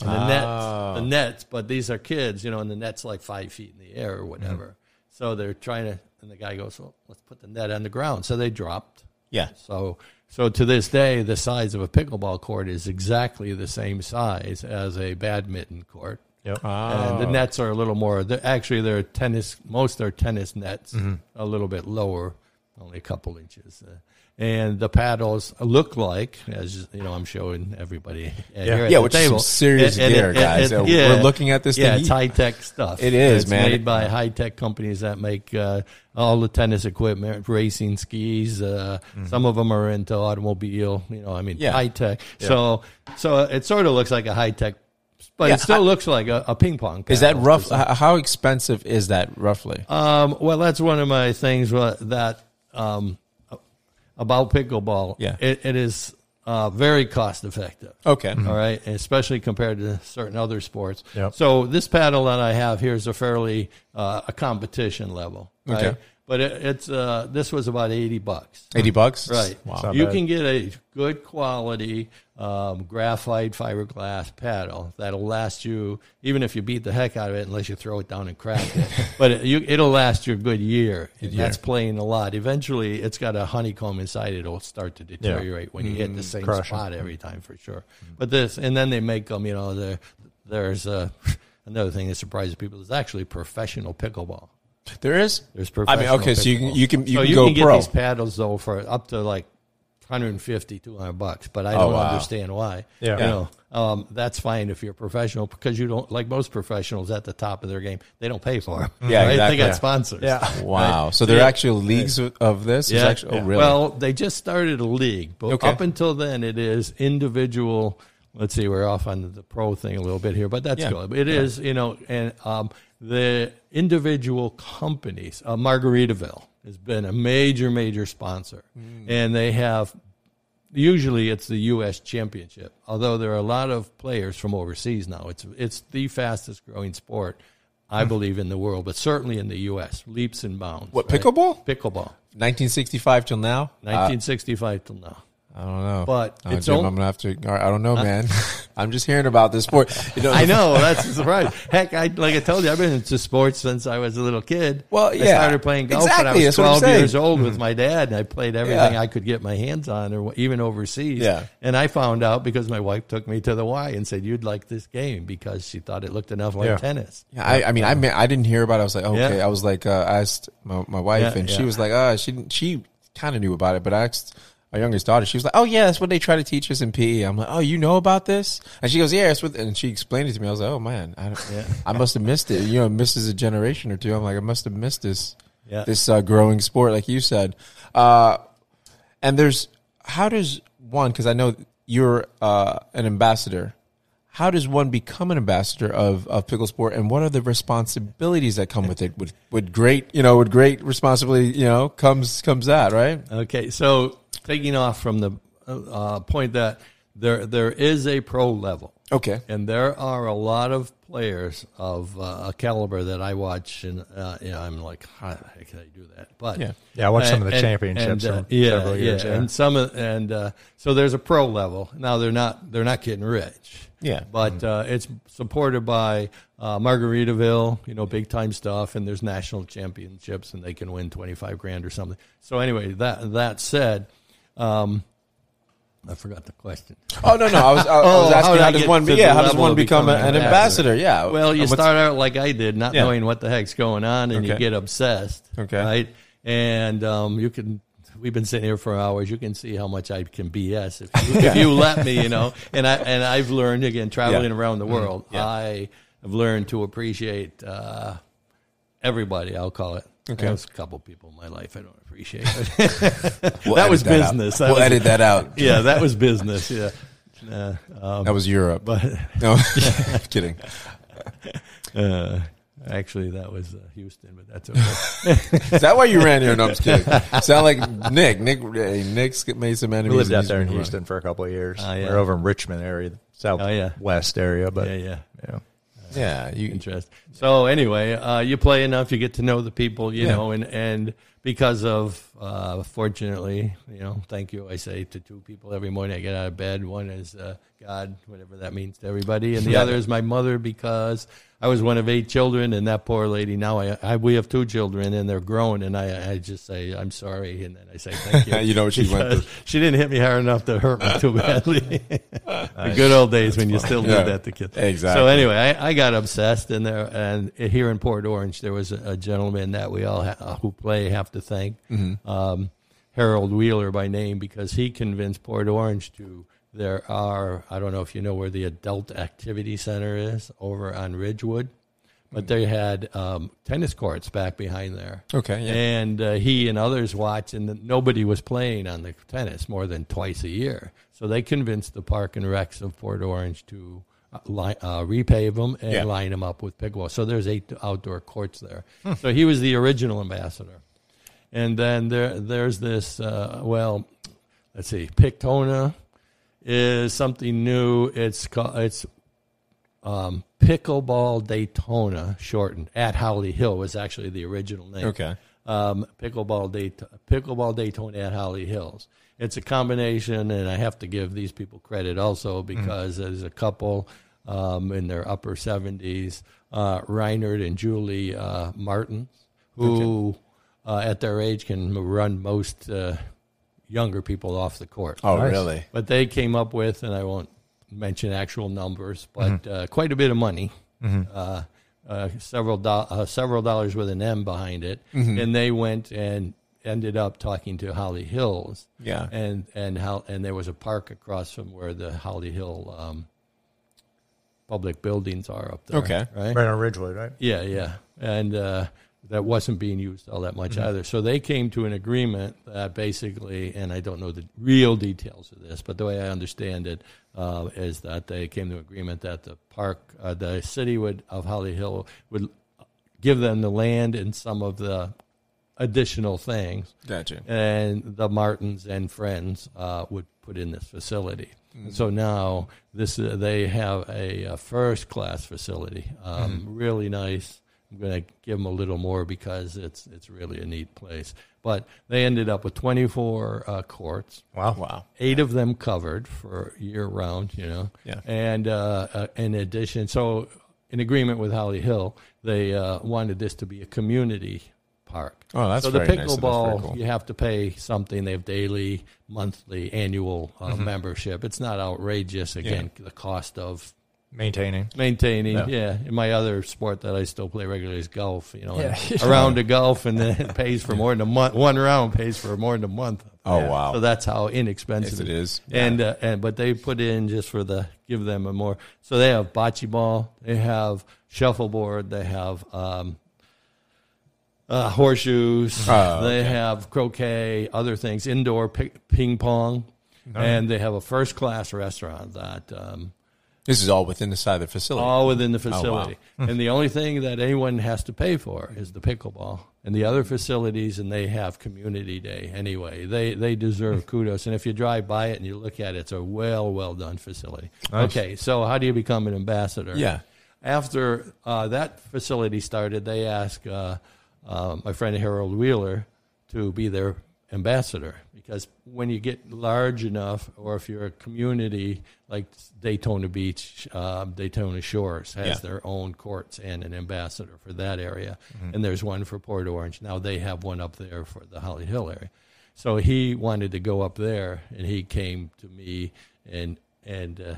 And the Oh. nets, the nets, but these are kids, you know, and the net's like five feet in the air or whatever. Mm-hmm. So they're trying to, and the guy goes, "Well, let's put the net on the ground." So they dropped. Yeah. So, so to this day, the size of a pickleball court is exactly the same size as a badminton court. Yep. And the nets are a little more. They're, actually, they're tennis. Most are tennis nets, a little bit lower, only a couple inches. Uh, and the paddles look like, as you know, I'm showing everybody uh, (laughs) here at Yeah, the which is some table. serious gear, guys. Uh, we're looking at this Yeah, thing. it's high tech stuff. It is, it's man. Made by high tech companies that make uh, all the tennis equipment, racing skis. Uh, Some of them are into automobile. You know, I mean, Mm-hmm. Yeah. high tech. So, so it sort of looks like a high tech, but Yeah, it still I- looks like a, a ping pong. Is that rough? How expensive is that roughly? Um, well, that's one of my things that um, about pickleball. Yeah. it, it is uh, very cost effective. Okay. All right, especially compared to certain other sports. Yep. So this paddle that I have here is a fairly uh, a competition level. Right? Okay. But it, it's uh, this was about eighty bucks. 80 bucks? Right. Wow. You bad. can get a good quality um, graphite fiberglass paddle that'll last you, even if you beat the heck out of it, unless you throw it down and crack it. (laughs) but it, you, it'll last you a good year. And That's playing a lot. Eventually, it's got a honeycomb inside. It'll start to deteriorate when you hit the same Crush it. spot every time for sure. But this, and then they make them. You know, there's uh, (laughs) another thing that surprises people is actually professional pickleball. There is? There's professional. I mean, okay, so you can, you can, you so can you go can get pro. these paddles though for up to like 150 200 bucks but i Oh, don't wow. understand why Yeah. you know um, that's fine if you're a professional because you don't like most professionals at the top of their game they don't pay for them Yeah, exactly. they got Yeah. sponsors Yeah. (laughs) Wow. So there are Yeah. actual leagues of- of this? Yeah. Actually, yeah. Oh, really? Well, they just started a league, but Okay. up until then, it is individual. Let's see, we're off on the pro thing a little bit here, but that's Yeah. good. It is, you know, and um, the individual companies, uh, Margaritaville has been a major, major sponsor, Mm. and they have. Usually, it's the U.S. Championship. Although there are a lot of players from overseas now, it's it's the fastest growing sport, I believe, in the world, but certainly in the U.S. Leaps and bounds. What, right? pickleball? Pickleball. 1965 till now? Uh, 1965 till now. I don't know. But Uh, it's Jim, on- I'm gonna have to. I don't know, man. (laughs) (laughs) I'm just hearing about this sport. You know, I know (laughs) that's a surprise. Heck, I like I told you, I've been into sports since I was a little kid. Well, I yeah. started playing golf when I was that's twelve years saying. old with my dad, and I played everything Yeah. I could get my hands on, or even overseas. Yeah. And I found out because my wife took me to the Y and said you'd like this game because she thought it looked enough like Yeah. tennis. Yeah, I, I mean, I mean, I didn't hear about it. I was like, okay. I was like, uh, I asked my, my wife, and she was like, uh, she she kind of knew about it, but I asked my youngest daughter. She was like, oh yeah, that's what they try to teach us in PE. I'm like, oh, you know about this? And she goes, yeah, it's what. And she explained it to me. I was like, oh man, I, Yeah. I must have missed it. You know, misses a generation or two. I'm like, I must have missed this Yeah. this uh, growing sport, like you said. Uh, and there's how does one? Because I know you're uh, an ambassador. How does one become an ambassador of, of pickle sport, and what are the responsibilities that come with it? With with great, you know, with great responsibility, you know, comes comes that right? Okay, so taking off from the uh, point that there there is a pro level. Okay, And there are a lot of players of uh, a caliber that I watch, and uh, you know, I'm like, how the heck can I do that? But Yeah. Yeah, I watched some of the championships and, uh, yeah, several years. yeah, Yeah, and some of, and uh, so there's a pro level. Now they're not they're not getting rich. Yeah. but uh, it's supported by uh, Margaritaville, you know, big time stuff, and there's national championships, and they can win twenty five grand or something. So anyway, that that said. Um, I forgot the question. Oh no, no, I was I, I (laughs) Oh, was how asking did how, I does get one to yeah how does one become an an ambassador? Yeah. Well, you And what's- start out like I did, not Yeah. knowing what the heck's going on, and you get obsessed. Okay. Right. And um, you can. We've been sitting here for hours. You can see how much I can BS if you, if you (laughs) let me, you know. And I and I've learned again traveling Yeah. Mm-hmm. around the world. Yeah. I have learned to appreciate uh, everybody. I'll call it. Okay. There's a couple people in my life I don't appreciate. (laughs) We'll that was that business. That we'll was- edit that out. yeah, that was business. Yeah. (laughs) Uh, um, That was Europe. but (laughs) no, kidding. uh, actually, that was uh, Houston. But that's okay. Is that why you ran here? No, I'm just kidding. Sound like Nick. Nick. Hey, Nick's made some enemies. we lived and out there in been Houston for a couple of years. Oh, yeah. We are over in Richmond area, southwest area, but yeah, yeah. yeah. running. Yeah, you. interest. So anyway, uh, you play enough, you get to know the people, you Yeah. know, and and because of uh, fortunately, you know, thank you. I say to two people every morning I get out of bed. One is uh, God, whatever that means to everybody, and the Yeah. other is my mother because I was one of eight children, and that poor lady. Now I, I we have two children, and they're grown, and I I just say I'm sorry, and then I say thank you. (laughs) You know what she went through. She didn't hit me hard enough to hurt me too badly. (laughs) the good old days when you still Yeah. did that to kids. Exactly. So anyway, I, I got obsessed, and there and here in Port Orange, there was a, a gentleman that we all ha- who play have to thank, Mm-hmm. um, Harold Wheeler by name, because he convinced Port Orange to. There are I don't know if you know where the Adult Activity Center is over on Ridgewood, but they had um, tennis courts back behind there. Okay, yeah. And uh, he and others watched, and nobody was playing on the tennis more than twice a year. So they convinced the Park and Recs of Port Orange to uh, li- uh, repave them and Yeah. line them up with pickleball. So there's eight outdoor courts there. So he was the original ambassador. And then there, there's this. Uh, well, let's see, Pictona is something new. It's called it's um, Pickleball Daytona, shortened. At Holly Hill was actually the original name. Okay. Um, pickleball Daytona, Pickleball Daytona at Holly Hills. It's a combination, and I have to give these people credit also because there's a couple um, in their upper 70s, uh, Reinhard and Julie uh, Martin, who uh, at their age can run most uh, younger people off the court. Oh, Nice. really? But they came up with, and I won't mention actual numbers, but uh, quite a bit of money. Uh, uh, several do- uh, several dollars with an M behind it, and they went and ended up talking to Holly Hills. Yeah. and and how and there was a park across from where the Holly Hill um, public buildings are up there. Okay. right? Right on Ridgewood, right? Yeah, yeah, and uh, that wasn't being used all that much either. So they came to an agreement that basically, and I don't know the real details of this, but the way I understand it uh, is that they came to an agreement that the park, uh, the city would of Holly Hill would give them the land and some of the additional things, Gotcha. and the Martins and friends uh, would put in this facility. And so now this uh, they have a, a first class facility, um, really nice. I'm going to give them a little more because it's it's really a neat place. But they ended up with 24 uh, courts, Wow. Wow. eight of them covered for year round. You know, Yeah. And uh, uh, in addition, so in agreement with Holly Hill, they uh, wanted this to be a community park. Oh, that's so the very nice. Pickleball. very cool. You have to pay something. They have daily, monthly, annual uh, Mm-hmm. membership. It's not outrageous. Again, the cost of Maintaining. maintaining. Yeah. Yeah. In my other sport that I still play regularly is golf. You know, Yeah. (laughs) and a round of golf and then it pays for more than a month. One round pays for more than a month. Oh Yeah. wow. So that's how inexpensive Yes, it is. And uh, and but they put in just for the give them a more. So they have bocce ball, they have shuffleboard, they have um, uh, horseshoes, Oh, they have croquet, other things, indoor ping pong, and they have a first class restaurant that. Um, this is all within the side of the facility. all within the wow. facility. and the only thing that anyone has to pay for is the pickleball. And the other facilities, and they have community day anyway. They they deserve (laughs) kudos. And if you drive by it and you look at it, it's a well well done facility. Nice. Okay, so how do you become an ambassador? Yeah. After uh, that facility started, they asked uh, uh, my friend Harold Wheeler to be their ambassador because when you get large enough, or if you're a community like Daytona Beach, uh, Daytona Shores has Yeah. their own courts and an ambassador for that area, and there's one for Port Orange. Now they have one up there for the Holly Hill area. So he wanted to go up there, and he came to me and and uh,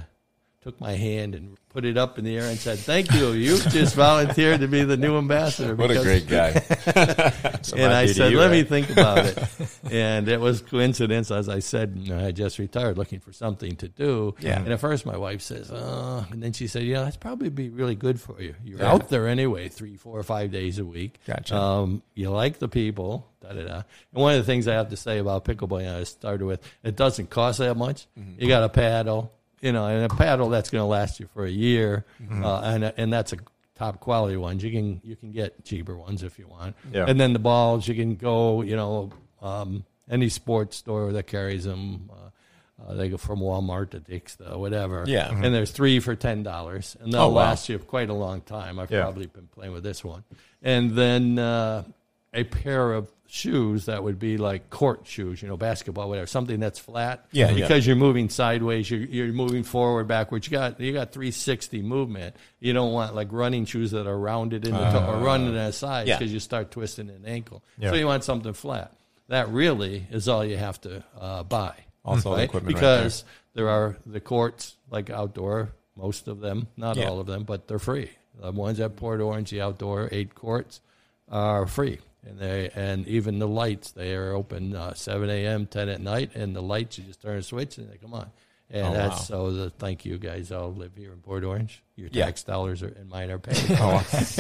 took my hand and put it up in the air and said, "Thank you. You just volunteered to be the new ambassador." What a great guy. (laughs) And I said, you, "Let me think about it." (laughs) and it was coincidence, as I said. I just retired, looking for something to do. Yeah. And at first, my wife says, "Oh," and then she said, "Yeah, that's probably be really good for you. You're Yeah. out there anyway, three, four, or five days a week. Gotcha. Um, you like the people." Da da da. And one of the things I have to say about pickleball, I started with, it doesn't cost that much. Mm-hmm. You got a paddle, you know, and a paddle that's going to last you for a year, Mm-hmm. uh, and and that's a top quality ones. You can you can get cheaper ones if you want. Yeah. And then the balls, you can go, you know, um, any sports store that carries them. Uh, uh, they go from Walmart to Dick's, to whatever. Yeah. Mhm. And there's three for ten dollars, and they'll Oh, wow. last you quite a long time. I've Yeah. probably been playing with this one, and then uh, a pair of shoes that would be like court shoes, you know, basketball, whatever, something that's flat. Yeah, yeah. Because you're moving sideways, you're, you're moving forward, backwards. You got you got 360 movement. You don't want like running shoes that are rounded in the toe or running the sides yeah. because you start twisting an ankle. Yeah. So you want something flat. That really is all you have to uh, buy. Also right? equipment right because there are the courts like outdoor, most of them, not Yeah. all of them, but they're free. The ones at Port Orange, the outdoor eight courts, are free, and they and even the lights they are open uh, seven a.m. ten at night, and the lights you just turn a switch and they come on. And Oh, that's wow. so. The, thank you guys. all live here in Port Orange. Your Yeah. tax dollars are, and mine are (laughs) paid. Oh, (laughs)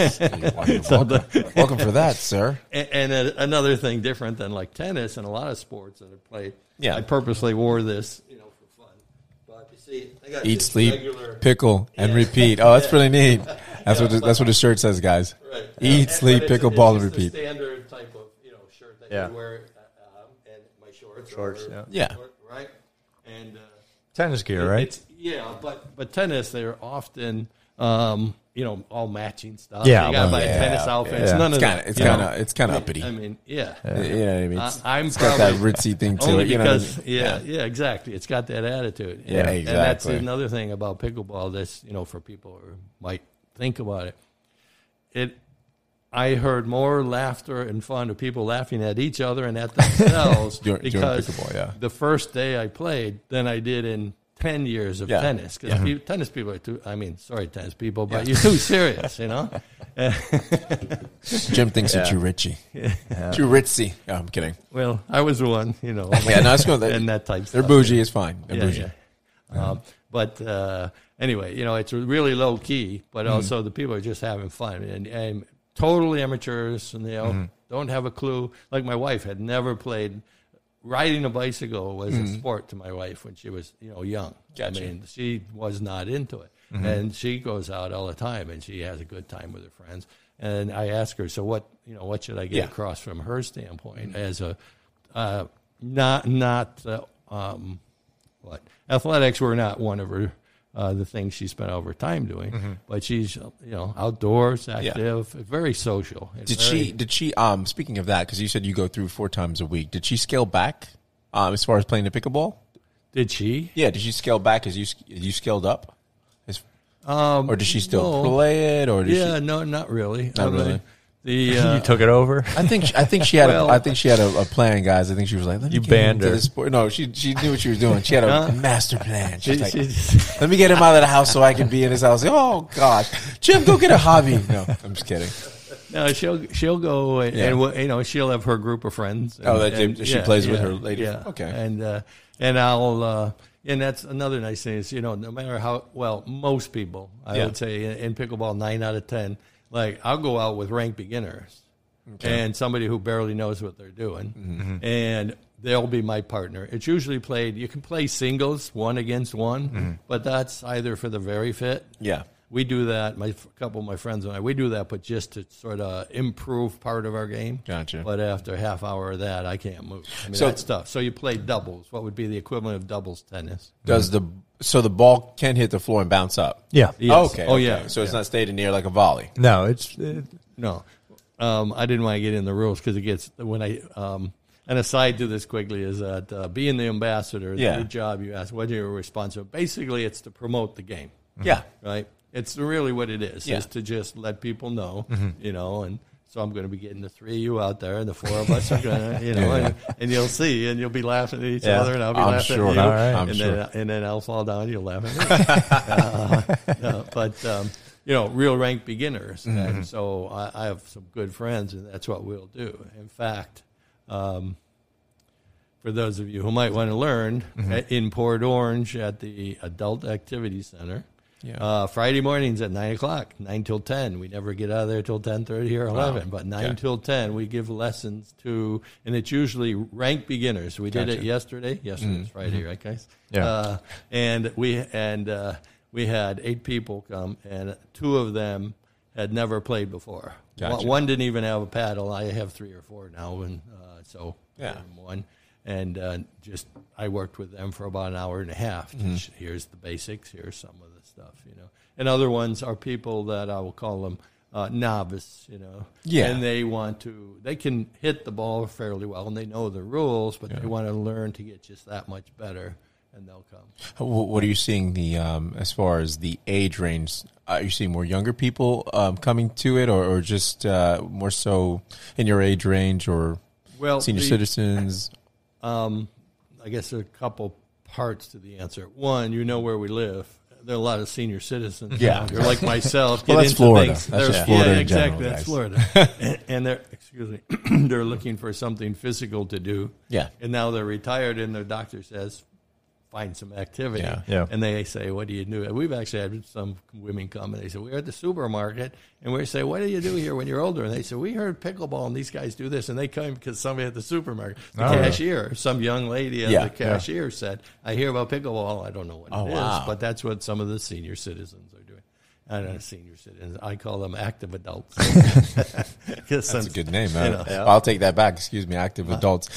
welcome, So the- welcome for that, sir. (laughs) and, and a, another thing different than like tennis and a lot of sports that I played. Yeah. I purposely wore this, you know, for fun. But you see, I got Eat, sleep, regular- pickle, and repeat. Oh, that's Yeah. really neat. That's Yeah, what the, that's what the shirt says, guys. Right. Eat, And- sleep, pickle, it's and repeat. standard type of you know shirt that Yeah. you wear, uh, um, and my shorts. Shorts, or- yeah. Yeah. Right. And uh, Tennis gear, right? It's, yeah, but but tennis they're often um, you know all matching stuff. Yeah, you got to well, buy yeah, tennis outfits. yeah. None It's of kind that. of it's kind of it's kind of uppity. I mean, yeah. you know what I mean? It's, I- I'm it's got that ritzy thing to Only it. You know I mean? yeah, yeah, exactly. It's got that attitude. Yeah, exactly. And that's another thing about pickleball. That's you know for people who might think about it. It, I heard more laughter and fun of people laughing at each other and at themselves (laughs) During- during because pickleball, yeah. the first day I played than I did in ten years of Yeah. tennis. Because Yeah. tennis people are too. I mean, sorry, tennis people, but you're too serious, you know. (laughs) Jim thinks Yeah. you're too richy, too ritzy. Oh, (laughs) I'm kidding. Well, I was the one, you know. Yeah, no, it's cool. and that type. They're stuff. bougie. It's fine. They're bougie. Um, but uh, anyway, you know, it's really low key, but Mm-hmm. also the people are just having fun and, and totally amateurs, and they Mm-hmm. don't have a clue. Like my wife had never played. Riding a bicycle was a sport to my wife when she was, you know, young. Mm-hmm. Gotcha. I mean, she was not into it, Mm-hmm. and she goes out all the time, and she has a good time with her friends. And I ask her, so what, you know, what should I get Yeah. Mm-hmm. across from her standpoint as a uh, not not uh, um, what athletics were not one of her uh, the things she spent all her time doing. Mm-hmm. But she's you know outdoors, active, very social. Did very- she? Did she? Um, speaking of that, because you said you go through four times a week. Did she scale back um, as far as playing the pickleball? Did she? Yeah. Did she scale back as you you scaled up? As, Um, or does she still no. play it? Or did Yeah, she? no, not really. Not I mean, really. The (laughs) uh, you took it over. I think she, I think she had Well- a, I think she had a, a plan, guys. I think she was like, let me You get banned into her. this sport. No, she she knew what she was doing. She had a Huh? master plan. She's she- like, she- (laughs) let me get him out of the house so I can be in his house. Oh gosh, Jim, go get a hobby. No, I'm just kidding. No, she'll she'll go and, Yeah. and you know she'll have her group of friends. Oh, that she- and- she plays with her lady- Yeah. okay. And uh, and I'll uh, and that's another nice thing is you know no matter how well most people I Yeah. would say in, in pickleball nine out of ten like I'll go out with ranked beginners and somebody who barely knows what they're doing Mm-hmm. and they'll be my partner. It's usually played. You can play singles one against one, Mm-hmm. but that's either for the very fit Yeah. We do that. My a couple of my friends and I, we do that, but just to sort of improve part of our game. Gotcha. But after a half hour of that, I can't move. I mean, So- that's tough. So you play doubles. What would be the equivalent of doubles tennis? Does the so the ball can hit the floor and bounce up? Yeah. Yes. Okay. Oh, okay. yeah. So it's not stayed in the air like a volley. No, it's it, No, um, I didn't want to get in the rules because it gets when I. Um, an aside to this quickly is that uh, being the ambassador, Yeah. the job you ask, what are your responsibility? Basically, it's to promote the game. Yeah. right? It's really what it is, Yeah. is to just let people know, you know, and so I'm going to be getting the three of you out there, and the four of us are going (laughs) to, you know, Yeah. and, and you'll see, and you'll be laughing at each Yeah. other, and I'll be I'm laughing sure. at you, All right. I'm and sure. then and then I'll fall down, you'll laugh at me. (laughs) uh, no, but um, you know, real rank beginners, Mm-hmm. and so I, I have some good friends, and that's what we'll do. In fact. Um, for those of you who might want to learn, Mm-hmm. uh, in Port Orange at the Adult Activity Center, Yeah. uh, Friday mornings at nine o'clock, nine till ten. We never get out of there till ten thirty or eleven, but nine Okay. till ten, we give lessons to, and it's usually rank beginners. We did it Gotcha. Mm-hmm. yesterday. Yesterday was Friday, right, guys? Yeah. Uh, and we and uh, we had eight people come, and two of them had never played before. Gotcha. One, one didn't even have a paddle. I have three or four now, and uh, so Yeah. one. And uh, just I worked with them for about an hour and a half. Mm-hmm. Just, Here's the basics. Here's some of the stuff, you know. And other ones are people that I will call them uh, novice, you know. Yeah. And they want to. They can hit the ball fairly well, and they know the rules, but they want to learn to get just that much better, and they'll come. What are you seeing the um, as far as the age range? Are you seeing more younger people um, coming to it, or, or just uh, more so in your age range, or Well, senior the- citizens? Um, I guess there are a couple parts to the answer. One, you know where we live. There are a lot of senior citizens. Yeah. You're like myself. (laughs) Well, that's Florida. things. That's Florida Yeah, in exactly. that's guys. Florida. and, (laughs) and they're excuse me. (clears throat) they're looking for something physical to do. Yeah. And now they're retired, and their doctor says, find some activity. Yeah. Yeah. And they say, what do you do? And we've actually had some women come and they say, we're at the supermarket. And we say, what do you do here when you're older? And they say, we heard pickleball and these guys do this. And they come because somebody at the supermarket, the Oh, yeah. cashier, some young lady at Yeah. the cashier said, I hear about pickleball. I don't know what Oh, it is, wow. but that's what some of the senior citizens are doing. I don't know, senior citizens. I call them active adults. (laughs) That's a good name. You man. know. I'll take that back. Excuse me, active adults.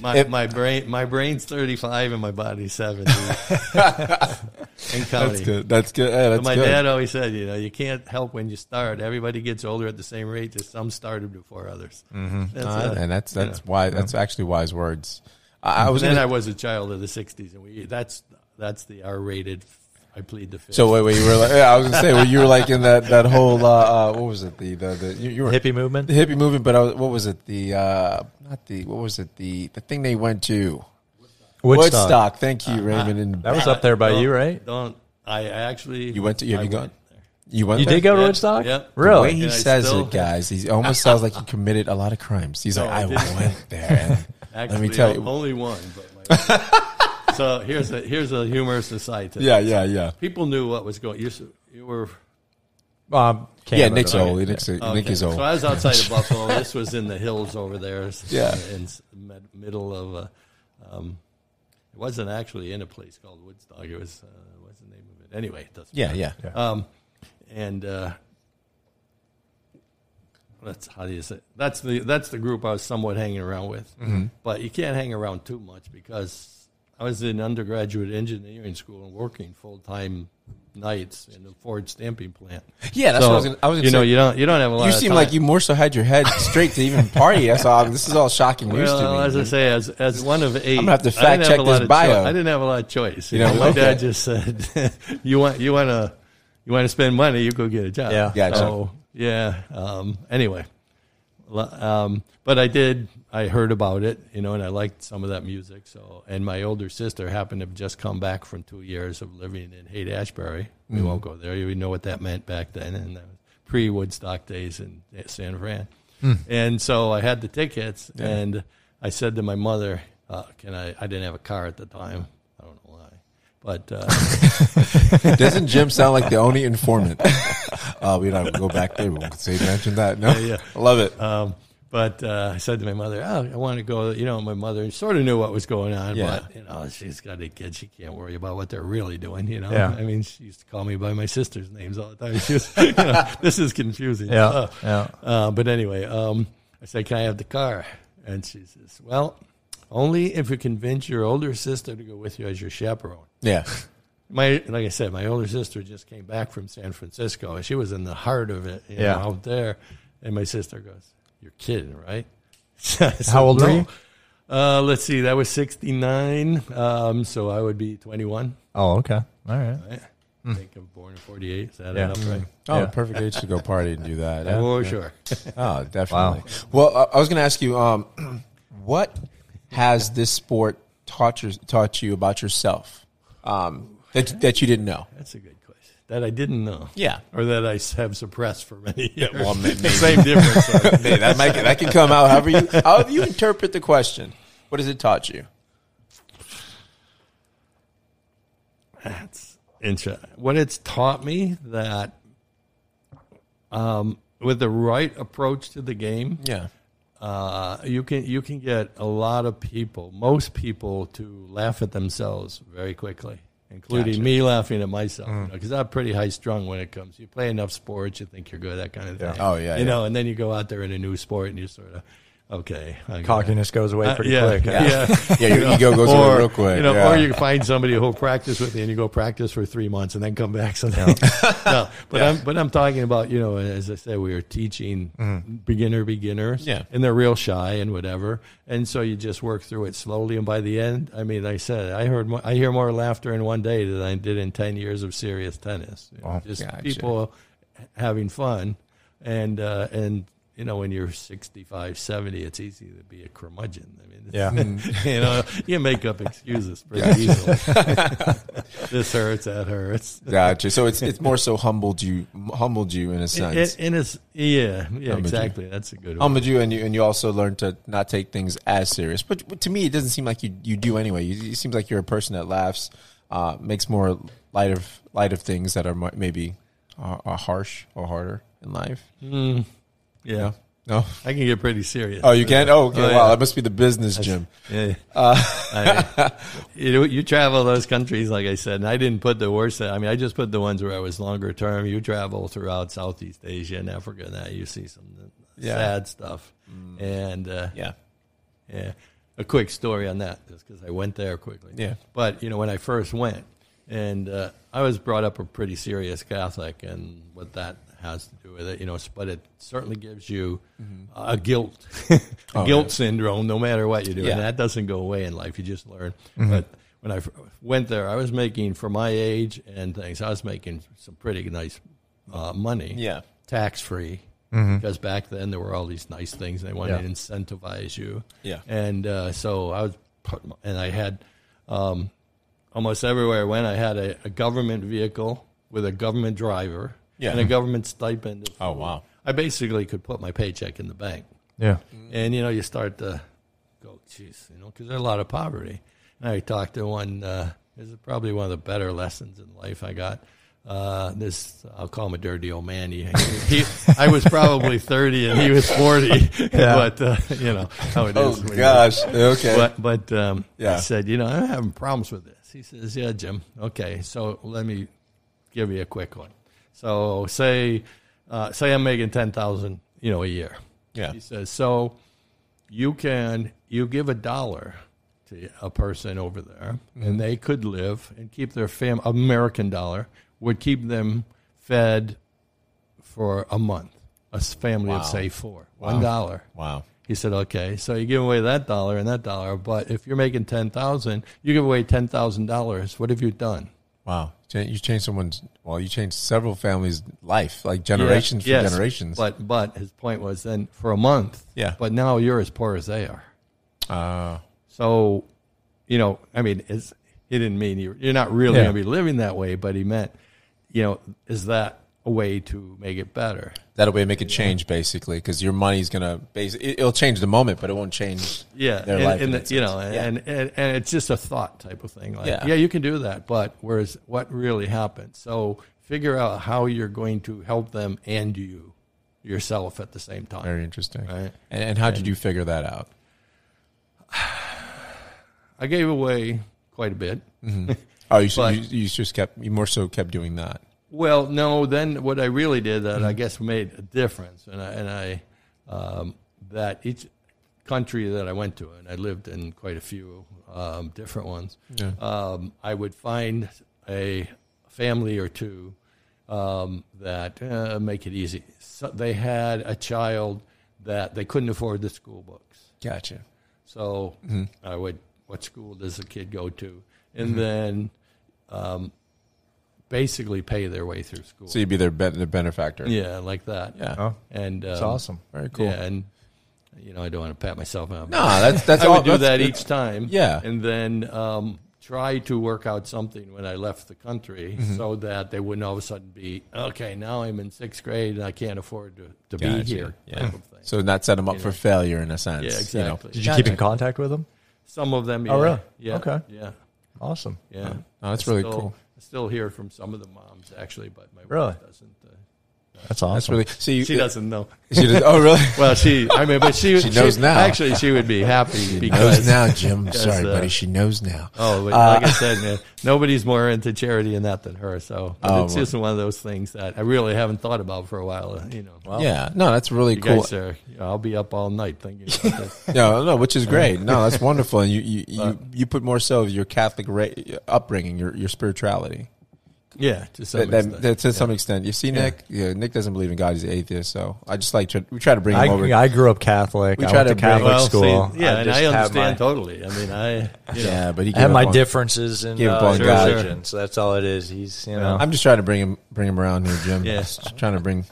My, If- my brain my brain's 35 and my body's 70. (laughs) and counting. That's good. That's good. Yeah, that's my good. dad always said, you know, you can't help when you start. Everybody gets older at the same rate. Just some started before others. Mm-hmm. That's Uh, it. and that's You that's know. why that's actually wise words. I, I was And then gonna, I was a child of the '60s, and we that's that's the R-rated. I plead the fifth. so wait, wait. You were like, yeah, I was gonna say, well, you were like in that that whole uh, uh, what was it? The the, the you, you were hippie movement. the hippie movement, but I was, what was it? The uh, not the what was it? The the thing they went to Woodstock. Thank you, Raymond. And That was up there by you, right? Don't I actually? You went to- have I you gone? went there. you went. You there? did go to Yeah. Woodstock? Yeah. The way Really? he And says still- it, (laughs) guys, he almost sounds like he committed a lot of crimes. He's No, like, I I went there. And Actually, let me tell you. only one. But my, (laughs) so here's a here's a humorous aside. To Yeah, this. yeah, yeah. People knew what was going. You you were Um, Yeah, Nick's Okay. old. Nick's, Nick Okay. is old. So I was outside of (laughs) Buffalo. This was in the hills over there. Yeah. In, in med- middle of a. Um, it wasn't actually in a place called Woodstock. It was. Uh, what's the name of it? Anyway, it doesn't. yeah, matter. yeah. Um, and uh, that's how do you say? That's the that's the group I was somewhat hanging around with. Mm-hmm. But you can't hang around too much because I was in undergraduate engineering school and working full time nights in the Ford stamping plant. Yeah, that's So, what I was gonna, I was gonna you know, you don't you don't have a lot. you seem time. like you more so had your head straight to even party. That's all. This is all shocking news Well, to me. as I say, as as one of 8 I'm gonna have to I fact didn't check have a lot this of bio. choi- I didn't have a lot of choice. You You know, know, my okay. dad just said, (laughs) "You want you want to you want to spend money, you go get a job." Yeah. Gotcha. So yeah. Um, anyway, um, but I did. I heard about it, you know, and I liked some of that music. So, and my older sister happened to have just come back from two years of living in Haight Ashbury. We Mm-hmm. won't go there. You know what that meant back then, and pre Woodstock days in San Fran. Hmm. And so I had the tickets, and I said to my mother, uh, "Can I?" I didn't have a car at the time. I don't know why, but uh, (laughs) Doesn't Jim sound like the only informant? (laughs) uh, we don't go back there. We won't say mention that. No, yeah. I love it. Um, but uh, I said to my mother, "Oh, I want to go." You know, my mother sort of knew what was going on, Yeah. but you know, she's got a kid; she can't worry about what they're really doing. You know, Yeah. I mean, she used to call me by my sister's names all the time. (laughs) She was, you know, (laughs) this is confusing. Yeah, Uh, yeah. Uh, but anyway, um, I said, "Can I have the car?" And she says, "Well, only if you convince your older sister to go with you as your chaperone." yeah, (laughs) My like I said, my older sister just came back from San Francisco, and she was in the heart of it, you Yeah. know, out there. And my sister goes, "You're kidding, right?" I (laughs) said, How old were you? Uh, let's see, that was '69, um, so I would be 21. Oh, okay. All right. Right? I think I'm born in '48. Is that Yeah. up right? Oh, Yeah. perfect age to go party and do that. Yeah. Oh, sure. (laughs) Oh, definitely. Well, I- I was going to ask you, um, (clears throat) what has this sport taught you, taught you about yourself um, that that you didn't know? That's a good question. That I didn't know. Yeah. Or that I have suppressed for many years. well, (laughs) maybe. Same difference. (laughs) Hey, that might that can come out however you however you interpret the question. What has it taught you? That's interesting. What it's taught me that um, with the right approach to the game, Yeah. uh, you can you can get a lot of people, most people, to laugh at themselves very quickly, including Gotcha. me laughing at myself. Mm. Because I'm pretty high strung when it comes. You play enough sports, you think you're good, that kind of thing. Oh, yeah, you yeah. know, and then you go out there in a new sport and you sort of okay, Cockiness goes away uh, pretty yeah, quick. Yeah, (laughs) Yeah, your ego goes away real quick. You know, yeah. or you find somebody who'll practice with you, and you go practice for three months, and then come back. (laughs) So then, no, but I'm but I'm talking about you know, as I said, we are teaching beginner beginners, Yeah. and they're real shy and whatever, and so you just work through it slowly, and by the end, I mean, like I said I heard more, I hear more laughter in one day than I did in ten years of serious tennis. You know, Wow. just Gotcha. people having fun, and uh, and. You know, when you're 65, 70, it's easy to be a curmudgeon. I mean, Yeah. (laughs) you know, you make up excuses pretty easily. (laughs) this hurts, that hurts. Gotcha. So it's it's more so humbled you humbled you in a sense. It is, yeah, yeah, Humbled you. exactly. That's a good one. humbled you, and you and you also learn to not take things as serious. But, but to me, it doesn't seem like you you do anyway. You, it seems like you're a person that laughs, uh, makes more light of light of things that are maybe are, are harsh or harder in life. Mm, yeah, No. I can get pretty serious. Oh, you can. Oh, okay. Oh, wow, that must be the business, Jim. Yeah. I, (laughs) you know, you travel those countries, like I said, and I didn't put the worst. I mean, I just put the ones where I was longer term. You travel throughout Southeast Asia and Africa, and that you see some Yeah. sad stuff. And uh, Yeah. Yeah. A quick story on that, just because I went there quickly. Yeah. But, you know, when I first went, and uh, I was brought up a pretty serious Catholic, and what that has to do with it, you know, but it certainly gives you a guilt, (laughs) a Oh, guilt syndrome, no matter what you do. Yeah. And that doesn't go away in life. You just learn. But when I went there, I was making, for my age and things, I was making some pretty nice uh, money Yeah. tax free because back then there were all these nice things they wanted Yeah. to incentivize you. Yeah. and uh, so I was, and I had um, almost everywhere I went. I had a, a government vehicle with a government driver Yeah. and a government stipend. of Oh, wow. I basically could put my paycheck in the bank, Yeah. and you know you start to go, geez, you know, because there's a lot of poverty. And I talked to one. Uh, this is probably one of the better lessons in life I got. Uh, this I'll call him a dirty old man. He, he, I was probably thirty and he was forty, (laughs) yeah. (laughs) but uh, you know how it is. Oh when you're- gosh. Okay. But but um, Yeah. I said, you know, I'm having problems with this. He says, yeah, Jim. Okay, so let me give you a quick one. So say uh, say I'm making ten thousand, you know, a year. Yeah. He says, so you can you give a dollar to a person over there, and they could live and keep their fam. American dollar would keep them fed for a month. A family Wow. of say four, one dollar. Wow. He said, "Okay, so you give away that dollar and that dollar, but if you're making ten thousand, you give away ten thousand dollars. What have you done? Wow. You changed someone's, well, you changed several families' life, like generations for yes, generations. But but his point was then for a month. Yeah. But now you're as poor as they are. uh, So, you know, I mean, it's, he didn't mean you're, you're not really Yeah. going to be living that way, but he meant, you know, is that a way to make it better? that'll way make it change, basically, because your money's to, base it- it'll change the moment, but it won't change Yeah, their and, life. and in the- you know, Yeah. and, and and it's just a thought type of thing. Like, Yeah. yeah. you can do that, but whereas what really happened? So figure out how you're going to help them and you yourself at the same time. Very interesting. Right. And, and how did you figure that out? (sighs) I gave away quite a bit. Mm-hmm. Oh, you, (laughs) But- you, you just kept, you more so kept doing that. Well, no. Then what I really did that I guess made a difference, and I, and I um, that each country that I went to, and I lived in quite a few um, different ones. Yeah. Um, I would find a family or two um, that uh, make it easy. So they had a child that they couldn't afford the school books. Gotcha. So I would, what school does the kid go to? And then um, basically pay their way through school. So you'd be their, ben- their benefactor. yeah, like that. Yeah. Oh, And um, that's awesome. Very cool. Yeah, and you know, I don't want to pat myself on. No, that's, that's (laughs) I all. would do that's- that each time. Yeah. and then um, try to work out something when I left the country, Mm-hmm. so that they wouldn't all of a sudden be okay. Now I'm in sixth grade and I can't afford to, to be here. Yeah. type of thing. So not set them up for failure in a sense. Yeah, you know. exactly. Did you Gotcha. keep in contact with them? Some of them. Yeah, Oh, really? Yeah. Okay. Yeah. Awesome. Yeah. Oh, that's I really still- cool. Still hear from some of the moms actually, but my Really? wife doesn't. Uh, That's awesome. That's really, so you, she doesn't know. She does, oh, really? (laughs) Well, she. I mean, but she. (laughs) She knows now. Actually, she would be happy knows because now, Jim. (laughs) because, Sorry, uh, buddy. She knows now. Oh, but Uh, like I said, man, nobody's more into charity in that than her. So Oh, it's well. just one of those things that I really haven't thought about for a while. uh, You know, yeah, no, that's really you cool. guys are. You know, I'll be up all night thinking about this. No, no, which is great. No, that's wonderful. And you, you, you, you put more so of your Catholic ra- upbringing, your, your spirituality. Yeah, to some That, that, extent. that- to some extent. You see, Nick, yeah, Nick doesn't believe in God. He's an atheist. So I just like to, we try to bring him I, over. I grew up Catholic. We I try went to to bring- Catholic well, see, school. yeah, and I understand my- totally. I mean, I. You know, yeah, but he I have gave my on- differences in Gave up uh, on Sure, God. religion, so that's all it is. He's you know. I'm just trying to bring him, bring him around here, Jim. Yeah. Just trying to bring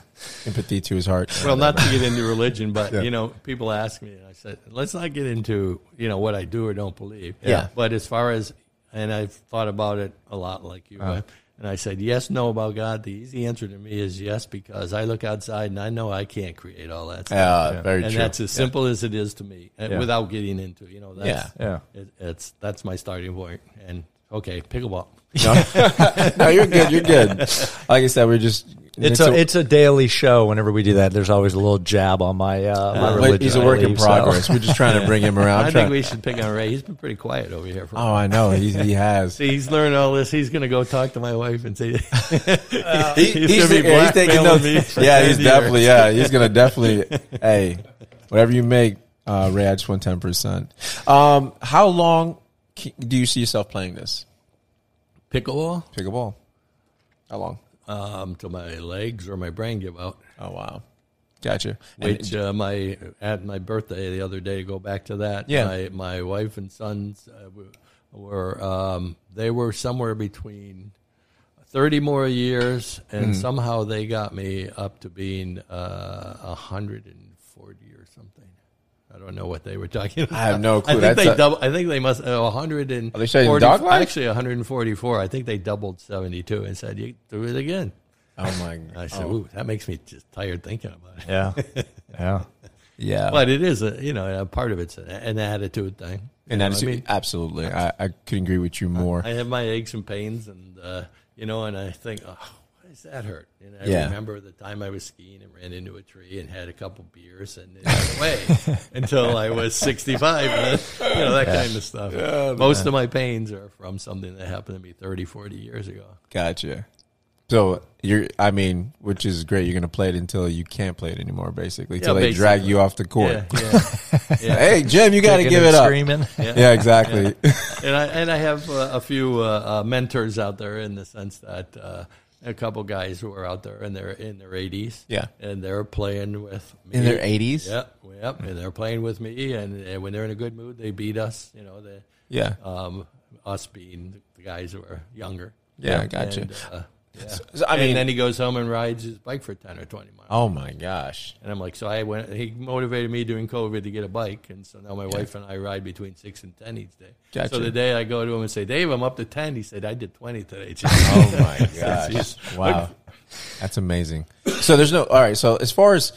empathy to his heart. Well, not to get into religion, but Yeah. you know, people ask me, and I said, let's not get into you know what I do or don't believe. Yeah. But as far as, and I've thought about it a lot, like you, Uh-huh. Have, and I said yes, no about God. The easy answer to me is yes, because I look outside and I know I can't create all that. Stuff. Yeah, very and true. that's as simple as it is to me, uh, Yeah. without getting into you know. That's, Yeah. It, it's that's my starting point. And okay, pickleball. (laughs) no, you're good. You're good. Like I said, we're just. It's Nick's a it's a daily show. Whenever we do that, there's always a little jab on my uh, my Uh, religion. he's a work in believe, so. progress. We're just trying to bring him around. (laughs) I think we should pick on Ray. He's been pretty quiet over here. For oh, I know. He, he (laughs) has. See, he's learned all this. He's going to go talk to my wife and say, He- he's, he's, going yeah, he's taking blackmailing notes. me. Yeah, he's years. definitely. Yeah, he's gonna definitely. hey, whatever you make, uh, Ray, I just want ten percent. Um, how long c- do you see yourself playing this pickleball pickleball? How long? um, till my legs or my brain give out. Oh wow, gotcha. And- uh, my at my birthday the other day, go back to that. Yeah. my, my wife and sons uh, were, um, they were somewhere between thirty more years, and Mm-hmm. somehow they got me up to being uh, hundred and forty or something. I don't know what they were talking about. I have no clue. I think That's they a- double. I think they must uh, 100 and Are they saying dog life? Actually, 144. I think they doubled 72 and said, "You do it again." oh my. (laughs) I said, oh, "Ooh, that makes me just tired thinking about it." Yeah, (laughs) yeah. yeah. But it is a you know a part of it's an attitude thing. know, that's I mean, absolutely. I, I couldn't agree with you more. I have my aches and pains, and uh, you know, and I think, oh, why does that hurt? And I Yeah. remember the time I was skiing and ran into a tree and had a couple beers and it went away (laughs) until I was 65. And then, you know, that kind of stuff. Most of my pains are from something that happened to me 30, 40 years ago. Gotcha. So you're, I mean, which is great. You're going to play it until you can't play it anymore, basically, until Yeah, they drag you off the court. Yeah, yeah. (laughs) yeah. Hey, Jim, you got to give and it up. Screaming. (laughs) Yeah, exactly. and I and I have uh, a few uh, uh, mentors out there in the sense that uh, a couple guys who are out there and they're in their 80s. Yeah. and they're playing with me. In their 80s? Yep, yep, and they're playing with me, and, and when they're in a good mood, they beat us. You know, the Yeah. um, us being the guys who are younger. Yeah, I gotcha. And, uh, yeah. so, I mean- and then he goes home and rides his bike for ten or twenty miles. Oh my gosh. And I'm like, so I went. He motivated me during COVID to get a bike, and so now my wife and I ride between six and ten each day. Gotcha. So the day I go to him and say, Dave, I'm up to ten. He said, I did twenty today. Jim." Oh my (laughs) gosh. Wow. That's amazing. So there's no all right, so as far as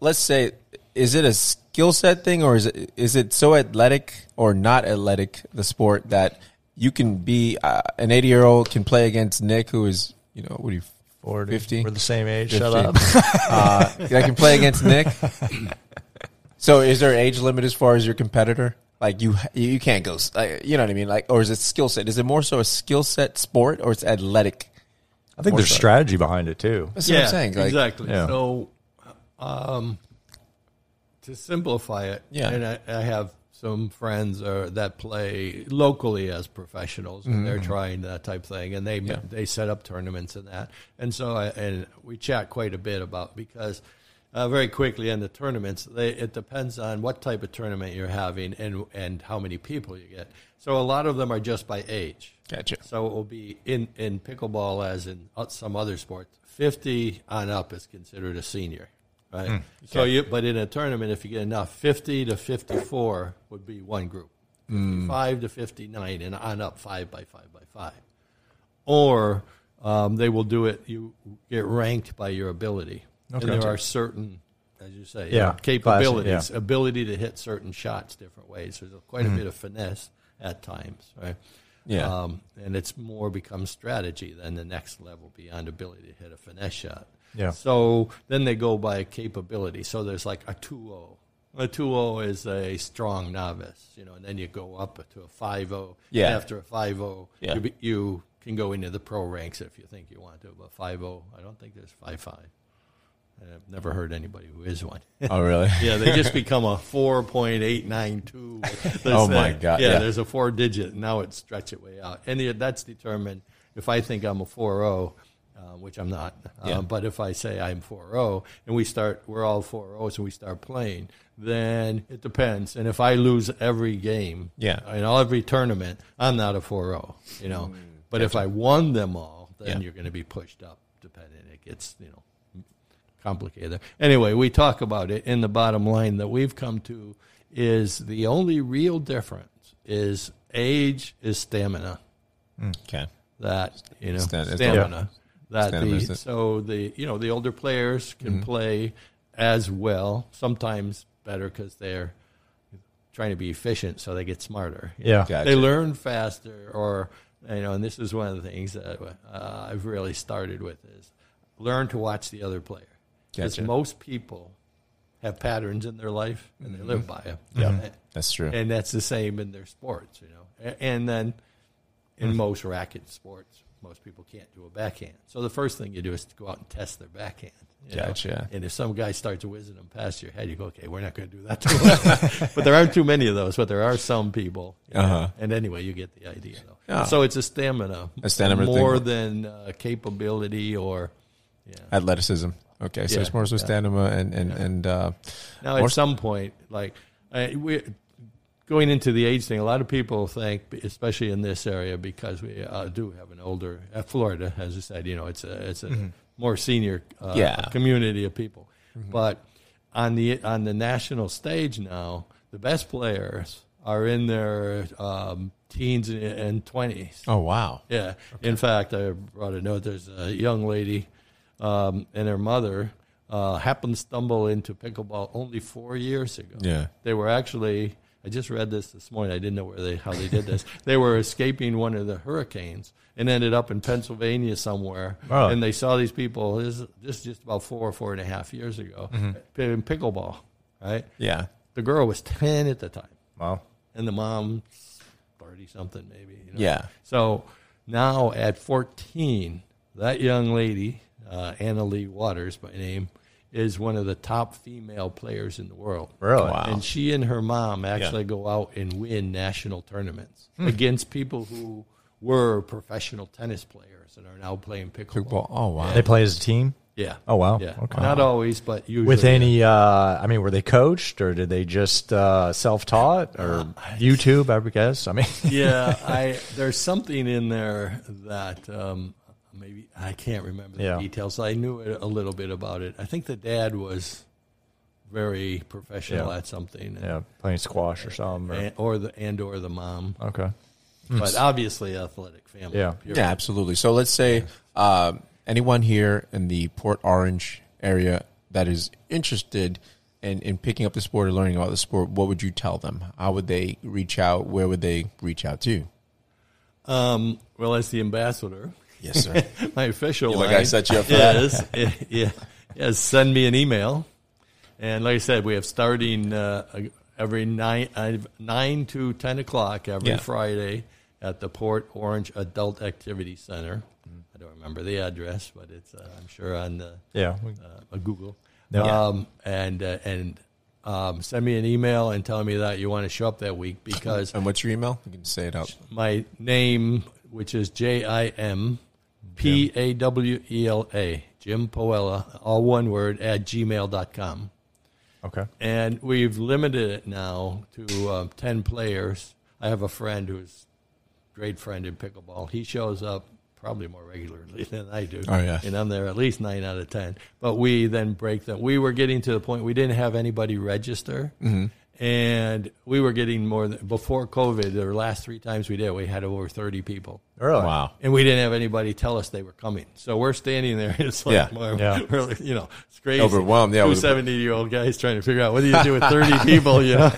let's say is it a skill set thing or is it is it so athletic or not athletic the sport that you can be uh, an 80 year old can play against Nick who is you know what are you 40. 50? We're the same age. 50. Shut up. (laughs) uh, I can play against Nick. (laughs) So is there an age limit as far as your competitor? Like you, you can't go. Like, you know what I mean? Like, or is it skill set? Is it more so a skill set sport or it's athletic? I think there's so. strategy behind it too. That's what I'm saying. Like, exactly. Yeah. So, um, to simplify it, Yeah. and I, I have some friends uh, that play locally as professionals, and they're trying that type thing, and they Mm-hmm. Yeah. they set up tournaments and that, and so I, and we chat quite a bit about because. Uh, very quickly in the tournaments, they, it depends on what type of tournament you're having and and how many people you get. So a lot of them are just by age. Gotcha. So it will be in, in pickleball as in some other sports. Fifty on up is considered a senior, right? So you, but in a tournament, if you get enough, fifty to fifty-four would be one group. Fifty-five to fifty-nine and on up, five by five by five. Or um, they will do it. You get ranked by your ability, Okay. and there are certain, as you say, Yeah, capabilities, classic, yeah. ability to hit certain shots different ways. There's quite a bit of finesse at times, right? Yeah. Um, and it's more becomes strategy than the next level beyond ability to hit a finesse shot. Yeah. So then they go by capability. So there's like a 2-0. A 2-0 is a strong novice, you know, and then you go up to a 5-0. Yeah. And after a 5-0, Yeah. you, you can go into the pro ranks if you think you want to. But 5-0, I don't think there's 5-5. I've never heard anybody who is one. Oh, really? (laughs) Yeah, they just become a four point eight nine two. (laughs) Oh, my God, Yeah, yeah. there's a four digit. Now it stretch it way out, and that's determined if I think I'm a four zero, uh, which I'm not. Yeah. Uh, but if I say I'm four zero, and we start, we're all four zeros, and we start playing, then it depends. And if I lose every game, Yeah. in all every tournament, I'm not a four zero. You know, but if I won them all, then Mm, Yeah. you're going to be pushed up. Depending, it gets you know complicated there. Anyway, we talk about it, and the bottom line that we've come to is the only real difference is age is stamina. Okay. That you know Stam- it's stamina. That the so the you know the older players can Mm-hmm. play as well, sometimes better because they're trying to be efficient, so they get smarter. Yeah. Gotcha. They learn faster, or you know, and this is one of the things that uh, I've really started with is learn to watch the other player. Because Gotcha. most people have patterns in their life and they live by them. Yeah. That's true. and that's the same in their sports, you know. And then in most racket sports, most people can't do a backhand. So the first thing you do is to go out and test their backhand. you know. And if some guy starts whizzing them past your head, you go, okay, we're not going to do that to (laughs) but there aren't too many of those, but there are some people. Uh-huh. And anyway, you get the idea, though. Yeah. So it's a stamina. A stamina thing. More than uh, capability or, yeah. Athleticism. Okay, so Yeah, it's more so stamina and and and uh, Now, at some point, like I, we going into the age thing, a lot of people think, especially in this area, because we uh, do have an older uh, Florida, as I said, you know, it's a it's a more senior uh, Mm-hmm. Yeah. Mm-hmm. community of people. But on the on the national stage now, the best players are in their um, teens and twenties. oh wow, Yeah. In fact, I brought a note. There's a young lady um, and her mother uh, happened to stumble into pickleball only four years ago. Yeah. They were actually. I just read this this morning. I didn't know where they how they did this. they were escaping one of the hurricanes and ended up in Pennsylvania somewhere. Oh. And they saw these people. This this is just about four or four and a half years ago in pickleball. Right. yeah, The girl was ten at the time Wow. and the mom, thirty something maybe. You know? Yeah. So now at fourteen, that young lady, uh, Anna Leigh Waters by name, is one of the top female players in the world. Really? Wow. And she and her mom actually go out and win national tournaments against people who were professional tennis players and are now playing pickleball. Kickball. Oh wow. They play as a team. Yeah. Oh, wow. Yeah. Okay. Not always, but usually. With any, uh, I mean, were they coached or did they just uh, self-taught or YouTube? I would guess. I mean, yeah, (laughs) I there's something in there that um, maybe I can't remember the Yeah. details. I knew a little bit about it. I think the dad was very professional Yeah. at something, yeah, playing squash or something. Or, and, or the and or the mom, okay. but obviously athletic family. Yeah. period. Yeah, absolutely. So let's say um, anyone here in the Port Orange area that is interested in, in picking up the sport or learning about the sport, what would you tell them? How would they reach out? Where would they reach out to? Um, well, as the ambassador, Yes, sir. (laughs) my official like line I set you up for is, (laughs) yeah, yes, send me an email. And like I said, we have starting uh, every nine uh, nine to ten o'clock every Yeah. Friday at the Port Orange Adult Activity Center. I don't remember the address, but it's uh, I'm sure on the Yeah. we- uh, Google. Yeah. Um, and uh, and um, send me an email and tell me that you want to show up that week because And what's your email? You can say it out. my name, which is J I M P A W E L A, Jim Pawela, all one word, at gmail.com. Okay. And we've limited it now to um, 10 players. I have a friend who's a great friend in pickleball. He shows up probably more regularly (laughs) than I do. Oh, yeah. And I'm there at least nine out of 10. But we then break them. We were getting to the point we didn't have anybody register. Mm-hmm. And we were getting more than, before COVID, the last three times we did, we had over 30 people. Really? Wow. And we didn't have anybody tell us they were coming. So we're standing there. And (laughs) it's like, Yeah. we're, Yeah. (laughs) we're like, you know, it's crazy. Overwhelmed, yeah, Two with- 70 year old guys trying to figure out what do you do with 30 (laughs) people, you know?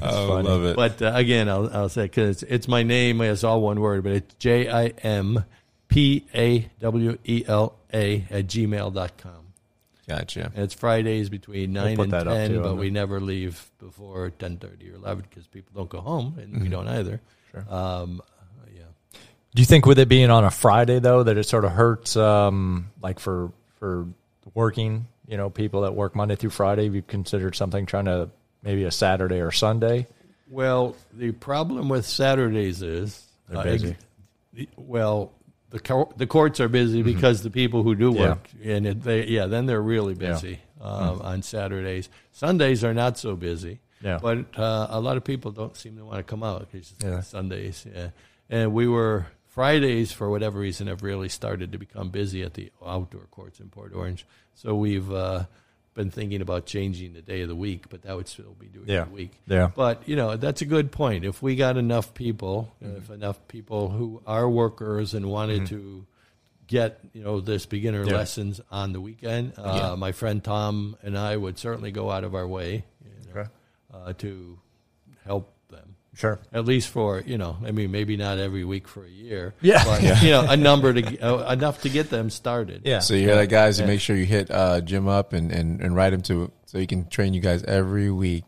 Oh, I love it. But uh, again, I'll, I'll say, because it's, it's my name, it's all one word, but it's J I M P A W E L A at gmail.com. gotcha. And it's Fridays between 9 put and that up, 10, too, but on we never leave before 10.30 or 11 because people don't go home, and Mm-hmm. we don't either. Um, yeah. Do you think with it being on a Friday though that it sort of hurts, um, like for for working, you know, people that work Monday through Friday? Have you considered something trying to maybe a Saturday or Sunday? Well, the problem with Saturdays is They're busy. ex- well, the the courts are busy because the people who do Mm-hmm. Yeah. work, and it, they yeah, then they're really Yeah. Mm. busy um, on Saturdays. Sundays are not so busy. Yeah. but uh, a lot of people don't seem to want to come out because Yeah. Sundays. Yeah, and we were Fridays for whatever reason have really started to become busy at the outdoor courts in Port Orange. So we've uh, been thinking about changing the day of the week, but that would still be doing Yeah. the week. Yeah. But you know that's a good point. If we got enough people, Mm-hmm. if enough people who are workers and wanted to get you know this beginner Yeah. lessons on the weekend, uh, my friend Tom and I would certainly go out of our way you know, Okay. uh, to help. Sure. At least for you know, I mean, maybe not every week for a year. (laughs) Yeah. but you know, a number to uh, enough to get them started. Yeah. So you hear that, guys? You make sure you hit uh, Jim up and, and, and write him to so he can train you guys every week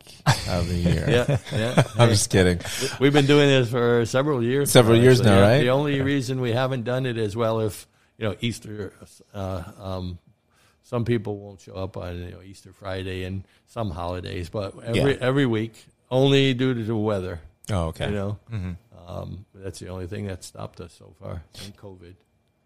of the year. (laughs) yeah, yeah. (laughs) I'm just kidding. We've been doing this for several years. Several years now, right? The only reason we haven't done it is well, if you know Easter, uh, um, some people won't show up on you know Easter Friday and some holidays, but every Yeah. every week, only due to the weather. Oh, okay. You know, um, that's the only thing that stopped us so far. And COVID.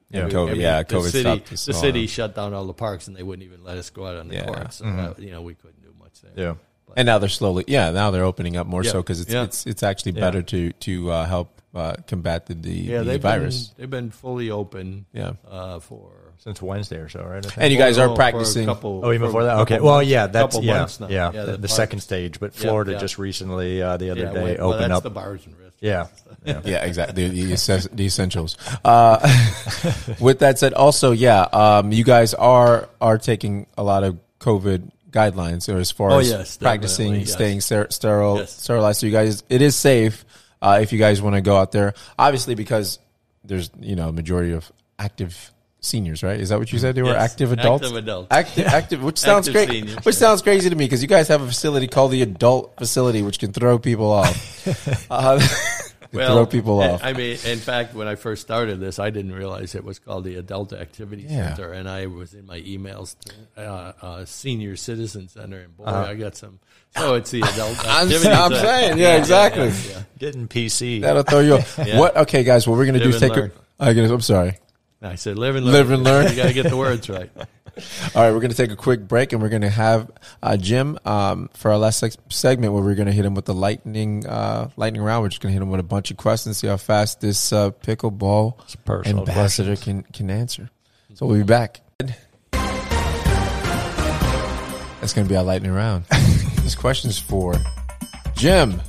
Yeah, COVID- yeah, the COVID city, stopped us The city shut down all the parks, and they wouldn't even let us go out on the Yeah. court. So that, you know, we couldn't do much there. Yeah. And now they're slowly, yeah. Now they're opening up more Yeah. so because it's Yeah. it's it's actually better to to uh, help uh, combat the the, Yeah, the they've virus. been they've been fully open. Yeah. uh, for Since Wednesday or so, right? I think. And you guys Oh, are practicing. couple- Oh, even before that. Okay. Well, yeah, that's couple yeah, months yeah. the, the the second stage, but Florida yeah. just recently uh, the other Yeah, day well, opened that's up. the bars and restaurants. yeah, (laughs) yeah. Yeah, exactly. The, the, the essentials. Uh, (laughs) with that said, also, yeah, um, you guys are are taking a lot of COVID guidelines or as far Oh, as yes, practicing yes. staying ster- sterile, Yes. sterilized. So you guys, it is safe uh, if you guys want to go out there. Obviously, because there's you know a majority of active seniors, right? Is that what you said? They were Yes, active adults. active adults. Active, active, which sounds Active great. seniors, Which yeah. sounds crazy to me because you guys have a facility called the adult facility, which can throw people off. (laughs) uh, (laughs) throw people off. I mean, in fact, when I first started this, I didn't realize it was called the Adult Activity Yeah. Center, and I was in my emails to uh, uh, Senior Citizen Center, and boy, Uh-huh. I got some. So it's the Adult I'm, (laughs) Activity I'm Center. saying, yeah, exactly. yeah. Getting PC. That'll throw you off. Yeah. What? Okay, guys. What we're gonna do is take. and A, I guess, I'm sorry. I said, live and learn. Live and learn. you got to get the words right. (laughs) All right, we're going to take a quick break, and we're going to have uh, Jim um, for our last seg- segment, where we're going to hit him with the lightning uh, lightning round. We're just going to hit him with a bunch of questions, see how fast this uh, pickleball It's personal ambassador can can answer. So we'll be back. That's going to be our lightning round. (laughs) this question's for Jim.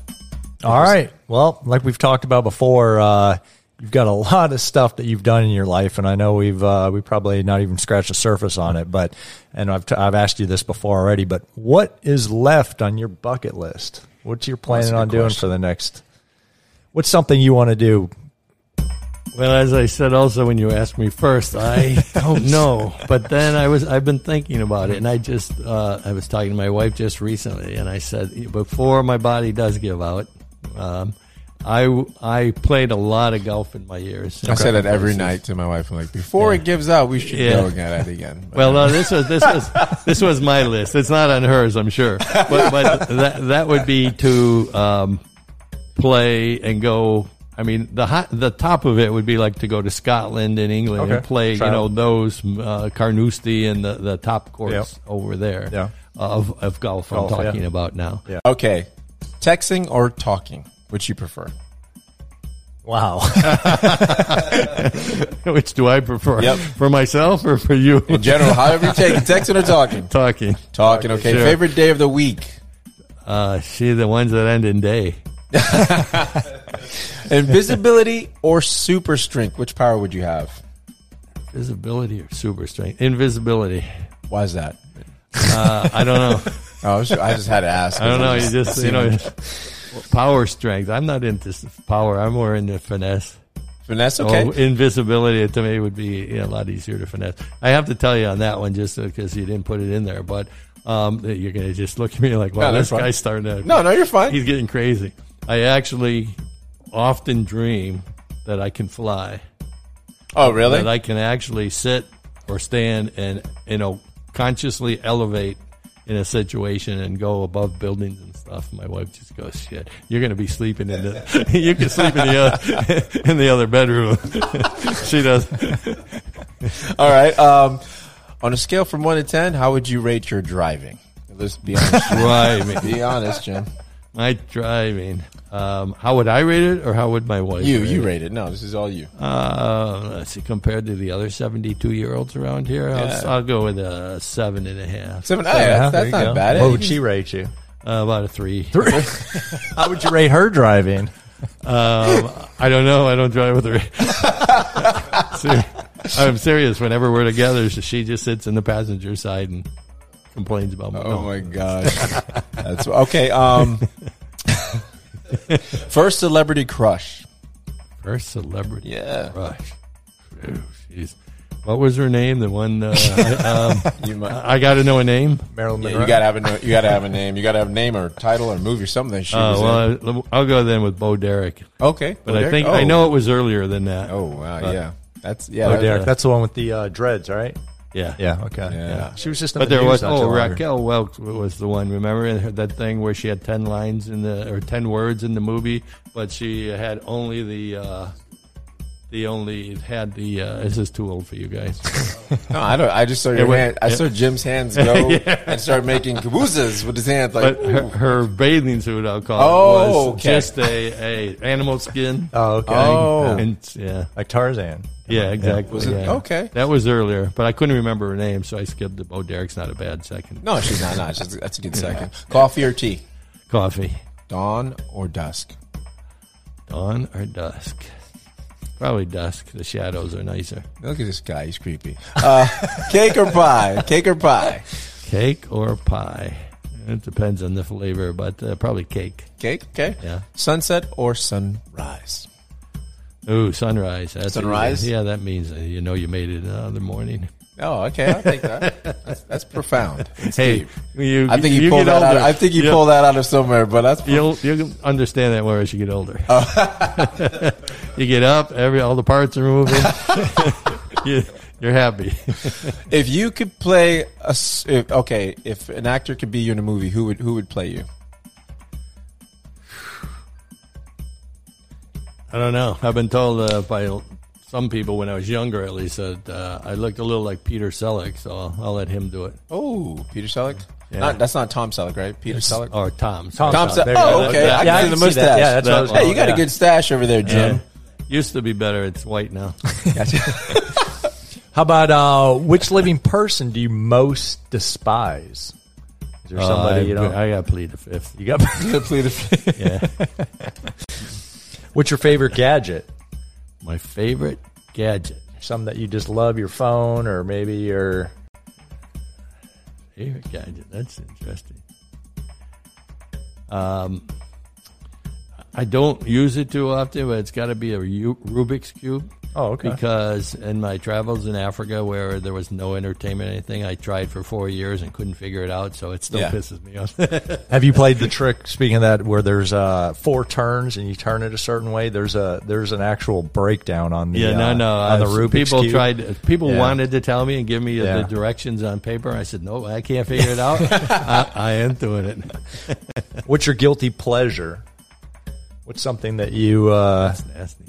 All right. Well, like we've talked about before, uh, you've got a lot of stuff that you've done in your life, and I know we've uh, we probably not even scratched the surface on it. But and I've t- I've asked you this before already. But what is left on your bucket list? What's you're planning on doing question. for the next? What's something you want to do? Well, as I said also when you asked me first, I (laughs) don't know. But then I was I've been thinking about it, and I just uh, I was talking to my wife just recently, and I said before my body does give out, um, I I played a lot of golf in my years. I say that every night to my wife. I'm like, before it gives out, we should Yeah. go again at it again. But, (laughs) Well, no, this was this was this was my list. It's not on hers, I'm sure. But, but that that would be to um, play and go. I mean, the hot, the top of it would be like to go to Scotland and England and Okay. play. You know those uh, Carnoustie and the, the top courts Yep. over there. Yeah. Of of golf, Golf, I'm yeah. talking about now. Yeah. okay, texting or talking, which you prefer? Wow. (laughs) Which do I prefer? Yep. For myself or for you? In general, however you take it, texting or talking. (laughs) Talking. Talking. Okay. Sure. Favorite day of the week. Uh, see the ones that end in day. (laughs) Invisibility or super strength? Which power would you have? Visibility or super strength? Invisibility. Why is that? Uh, I don't know. Oh, I, was- I just had to ask. I don't know. You just you know, power strength. I'm not into power. I'm more into finesse. finesse. Okay. Oh, invisibility to me would be you know, a lot easier to finesse. I have to tell you on that one just because you didn't put it in there, but um, you're gonna just look at me like, "Wow, No, this fine. guy's starting to." no, no, you're fine. he's getting crazy. I actually often dream that I can fly, oh, really? that I can actually sit or stand and you know consciously elevate in a situation and go above buildings and stuff. My wife just goes, "Shit, you're going to be sleeping in the (laughs) you can sleep in the other (laughs) in the other bedroom." (laughs) she does. All right. Um, on a scale from one to ten, how would you rate your driving? Let's be honest. Driving, be honest, Jim. my driving. Um, how would I rate it, or how would my wife? You, rate you it? rate it. No, this is all you. Uh, let's see. Compared to the other seventy-two-year-olds around here, Yeah. I'll, I'll go with a seven and a half. Seven. Oh, Yeah, that's that's not go. bad. What would she rate you? Uh, about a three. Three. (laughs) How would you rate her driving? Um, I don't know. I don't drive with her. (laughs) Ser- I'm serious. Whenever we're together, she just sits in the passenger side and complains about me. Oh No. my gosh. That's okay. Um, (laughs) (laughs) first celebrity crush. First celebrity Yeah. crush. Phew, Jeez. What was her name? The one uh, I, um, (laughs) You might. I got to know a name. Marilyn Yeah, you gotta have a you gotta have a name. You gotta have a name or title or movie or something. That she was Uh, in. well, I'll go then with Bo Derek. Okay, But Well, I there- think oh. I know it was earlier than that. Oh wow, But- yeah, that's yeah. Oh, that- Derek. That's the one with the uh, dreads, right? Yeah. Yeah. Okay. Yeah. She was just. But there was oh too long ago. Raquel Welch was the one. Remember that thing where she had ten lines in the or ten words in the movie, but she had only the uh, the only had the. Uh, this is too old for you guys. (laughs) No, I don't. I just saw your went- hand. I yeah. saw Jim's hands (laughs) go and start making cabooses with his hands. Like, But her, her bathing suit, I'll call Oh, it, was okay. just a, a animal skin. Oh, okay. Oh. and yeah, Like Tarzan. yeah, exactly. Was it- yeah. okay. That was earlier, but I couldn't remember her name, so I skipped it. Oh, Derek's not a bad second. no, she's not. Not. She's, that's a good (laughs) second. Coffee or tea? Coffee, Dawn or dusk? dawn or dusk? Probably dusk. The shadows are nicer. Look at this guy. He's creepy. Uh, (laughs) cake or pie? Cake or pie? Cake or pie? It depends on the flavor, but uh, probably cake. Cake. Okay. Yeah. Sunset or sunrise? Ooh, sunrise. That's Sunrise? yeah, that means uh, you know you made it another morning. Oh, okay, I'll take that. (laughs) That's, that's profound. It's Hey, you, I think you, get pulled that out. I think you You'll- pulled that out of somewhere, but that's You'll you'll understand that more as you get older. Oh. (laughs) you get up, every all the parts are moving. (laughs) you, you're happy. if you could play a if, okay, if an actor could be you in a movie, who would who would play you? I don't know. I've been told uh, by some people when I was younger, at least, that uh, I looked a little like Peter Selleck, so I'll, I'll let him do it. Oh, Peter Selleck. Yeah. Not, that's not Tom Selleck, right? Peter Selleck. Or Tom. Tom Tom Selleck. Selleck. There you Oh, okay. I Yeah, I can see the can see that. mustache. Yeah, that's what Hey, you got yeah. a good stash over there, Jim. Used to be better. It's white now. (laughs) (laughs) How about uh, which living person do you most despise? Is there somebody Uh, you know? I, I got to plead the fifth. you got (laughs) to plead the fifth. Yeah. What's your favorite gadget? My favorite gadget. Some that you just love, your phone, or maybe your. Favorite gadget. That's interesting. Um, I don't use it too often, but it's got to be a Rubik's cube. Oh, okay. Because in my travels in Africa, where there was no entertainment, or anything, I tried for four years and couldn't figure it out. So it still Yeah. pisses me off. (laughs) Have you played the trick? Speaking of that, where there's uh, four turns and you turn it a certain way, there's a there's an actual breakdown on the yeah, uh, no, no. on the Rubik's people cube. tried. People Yeah. wanted to tell me and give me Yeah. the directions on paper. I said, no, I can't figure it out. (laughs) I, I ain't doing it. What's your guilty pleasure? What's something that you uh, That's nasty.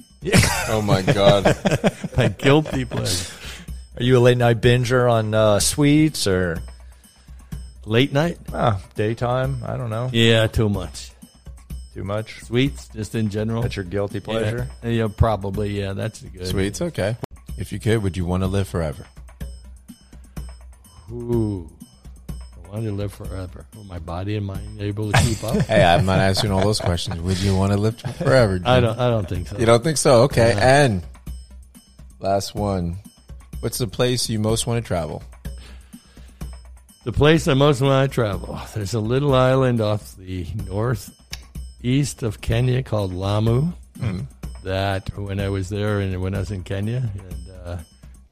Oh my god. (laughs) My guilty pleasure. are you a late night binger on uh, sweets or Late night? uh, daytime? I don't know. Yeah, too much. Too much. Sweets, just in general. That's your guilty pleasure. Yeah, yeah, probably. Yeah, that's a good. Sweets, okay. If you could, would you want to live forever? Ooh, I want to live forever. Will my body and mind able to keep up? (laughs) Hey, I'm not asking all those questions. Would you want to live forever? Jim? I don't. I don't think so. You don't think so? Okay. And last one. What's the place you most want to travel? The place I most want to travel. There's a little island off the northeast of Kenya called Lamu. That when I was there and when I was in Kenya, and uh,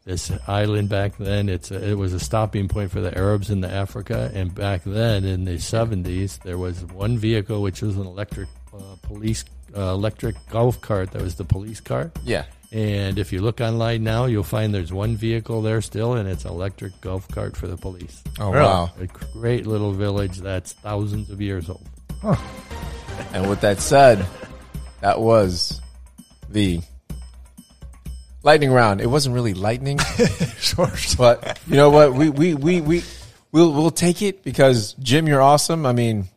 this island back then, it's a, it was a stopping point for the Arabs in the Africa. And back then, in the 70s, there was one vehicle which was an electric uh, police uh, electric golf cart that was the police car. Yeah. And if you look online now, you'll find there's one vehicle there still, and it's an electric golf cart for the police. Oh Really? wow. A great little village that's thousands of years old. And with that said, that was the lightning round. It wasn't really lightning, (laughs) sure. but you know what? We we we we we'll we'll take it because Jim, you're awesome. I mean,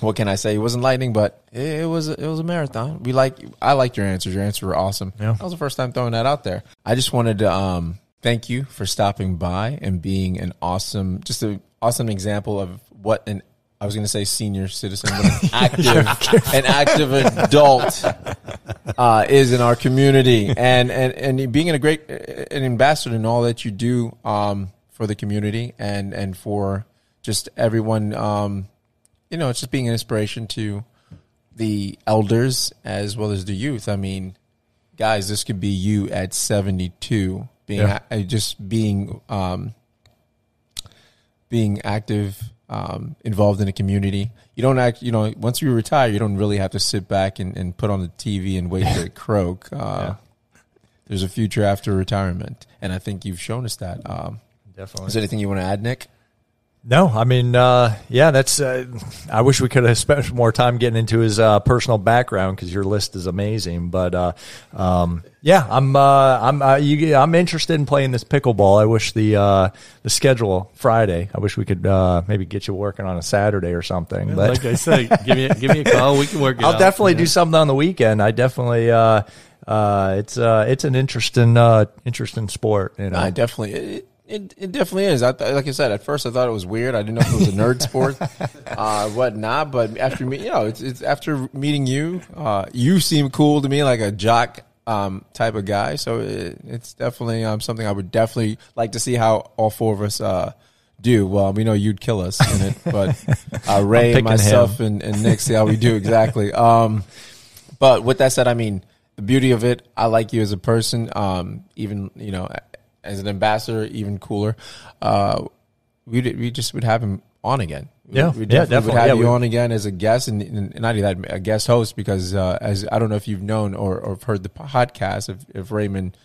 what can I say? It wasn't lightning, but it, it was it was a marathon. We like I liked your answers. Your answers were awesome. Yeah. That was the first time throwing that out there. I just wanted to um thank you for stopping by and being an awesome, just an awesome example of what an I was going to say senior citizen, but (laughs) an active, an active adult uh, is in our community, and and and being a great an ambassador in all that you do um, for the community and and for just everyone. Um, you know, it's just being an inspiration to the elders as well as the youth. I mean, guys, this could be you at seventy two, being Yeah. uh, just being um, being active, um, involved in the community. You don't act, you know, once you retire, you don't really have to sit back and, and put on the TV and wait for it to (laughs) croak. Uh, There's a future after retirement, and I think you've shown us that. Um, Definitely. is there anything you want to add, Nick? No, I mean, uh, yeah, that's. Uh, I wish we could have (laughs) spent more time getting into his uh, personal background because your list is amazing. But uh, um, yeah, I'm uh, I'm uh, you, I'm interested in playing this pickleball. I wish the uh, the schedule Friday. I wish we could uh, maybe get you working on a Saturday or something. But like I said, give me give me a call. We can work it (laughs) I'll out. definitely Yeah. do something on the weekend. I definitely. Uh, uh, it's uh, it's an interesting uh, interesting sport. You know, I definitely. It, it, it definitely is. I th- like I said, at first I thought it was weird. I didn't know if it was a nerd (laughs) sport, uh, whatnot. But after me, you know, it's, it's after meeting you, uh, you seem cool to me, like a jock um, type of guy. So it, it's definitely um, something I would definitely like to see how all four of us uh, do. Well, we know you'd kill us in it, but (laughs) uh, Ray, myself, and, and Nick see how we do exactly. Um, but with that said, I mean, the beauty of it, I like you as a person. Um, even you know, as an ambassador, even cooler. Uh, we we just would have him on again. Yeah, we, we yeah, definitely definitely. would have Yeah, you we- on again as a guest, and, and not only that, a guest host because uh, as I don't know if you've known or, or heard the podcast, if, if Raymond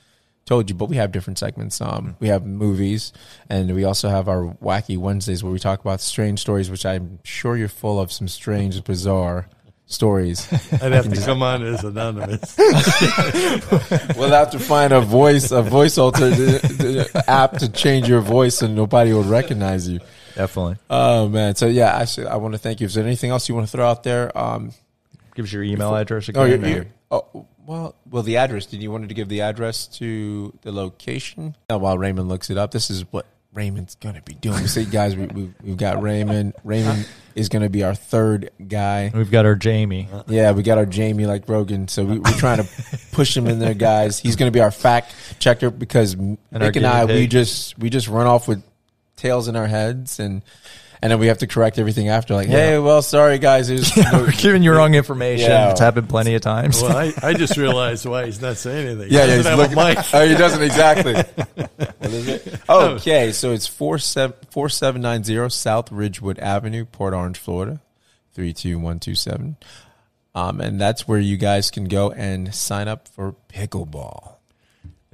told you, but we have different segments. Um, we have movies, and we also have our wacky Wednesdays where we talk about strange stories, which I'm sure you're full of some strange, bizarre stories. (laughs) I'd have to come on as anonymous. (laughs) we'll have to find a voice, a voice alter app to change your voice, and nobody will recognize you. Definitely. Oh man! So yeah, actually, I want to thank you. Is there anything else you want to throw out there? Um, Give us your email address oh, again. you're, you're, oh, well, well, the address. Did you wanted to give the address to the location? Now, while Raymond looks it up, this is what Raymond's gonna be doing. See, guys, we, we, we've got Raymond. Raymond (laughs) is gonna be our third guy. We've got our Jamie. Yeah, we got our Jamie like Rogan. So we, we're trying to push him in there, guys. He's going to be our fact checker because Nick and I guinea we just we just run off with tails in our heads and and then we have to correct everything after. Like, hey, well, sorry guys, there's (laughs) We're (laughs) giving you wrong information. Yeah. It's happened plenty of times. well, I, I just (laughs) realized why he's not saying anything. yeah, he yeah, he's doesn't have looking. a mic. Oh, he doesn't exactly. what is it? Okay, so it's four seven four seven nine zero South Ridgewood Avenue, Port Orange, Florida, three two one two seven. Um, and that's where you guys can go and sign up for pickleball.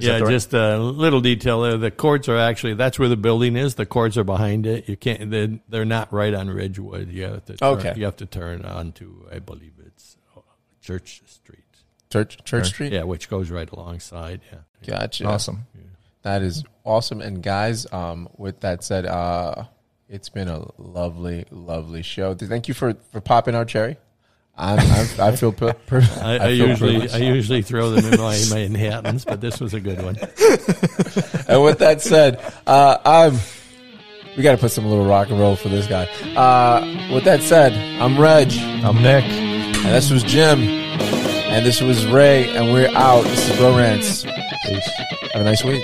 Yeah, just a little detail there. The courts are actually that's where the building is. The courts are behind it. You can't. They're, they're not right on Ridgewood. You have to. Turn, Okay. You have to turn onto. I believe it's uh, Church Street. Church Church Street. Yeah, which goes right alongside. Yeah. Gotcha. Awesome. That is awesome. And guys, um, with that said, uh, it's been a lovely, lovely show. Thank you for, for popping our cherry. I'm, I'm, I feel per, per, (laughs) I, I, feel usually privileged. I usually throw them in my Manhattan's, but this was a good one. (laughs) and with that said, uh, I'm. We got to put some little rock and roll for this guy. Uh, with that said, I'm Reg, I'm Nick. And this was Jim, and this was Ray, and we're out. This is Bro Rants. Peace. Have a nice week.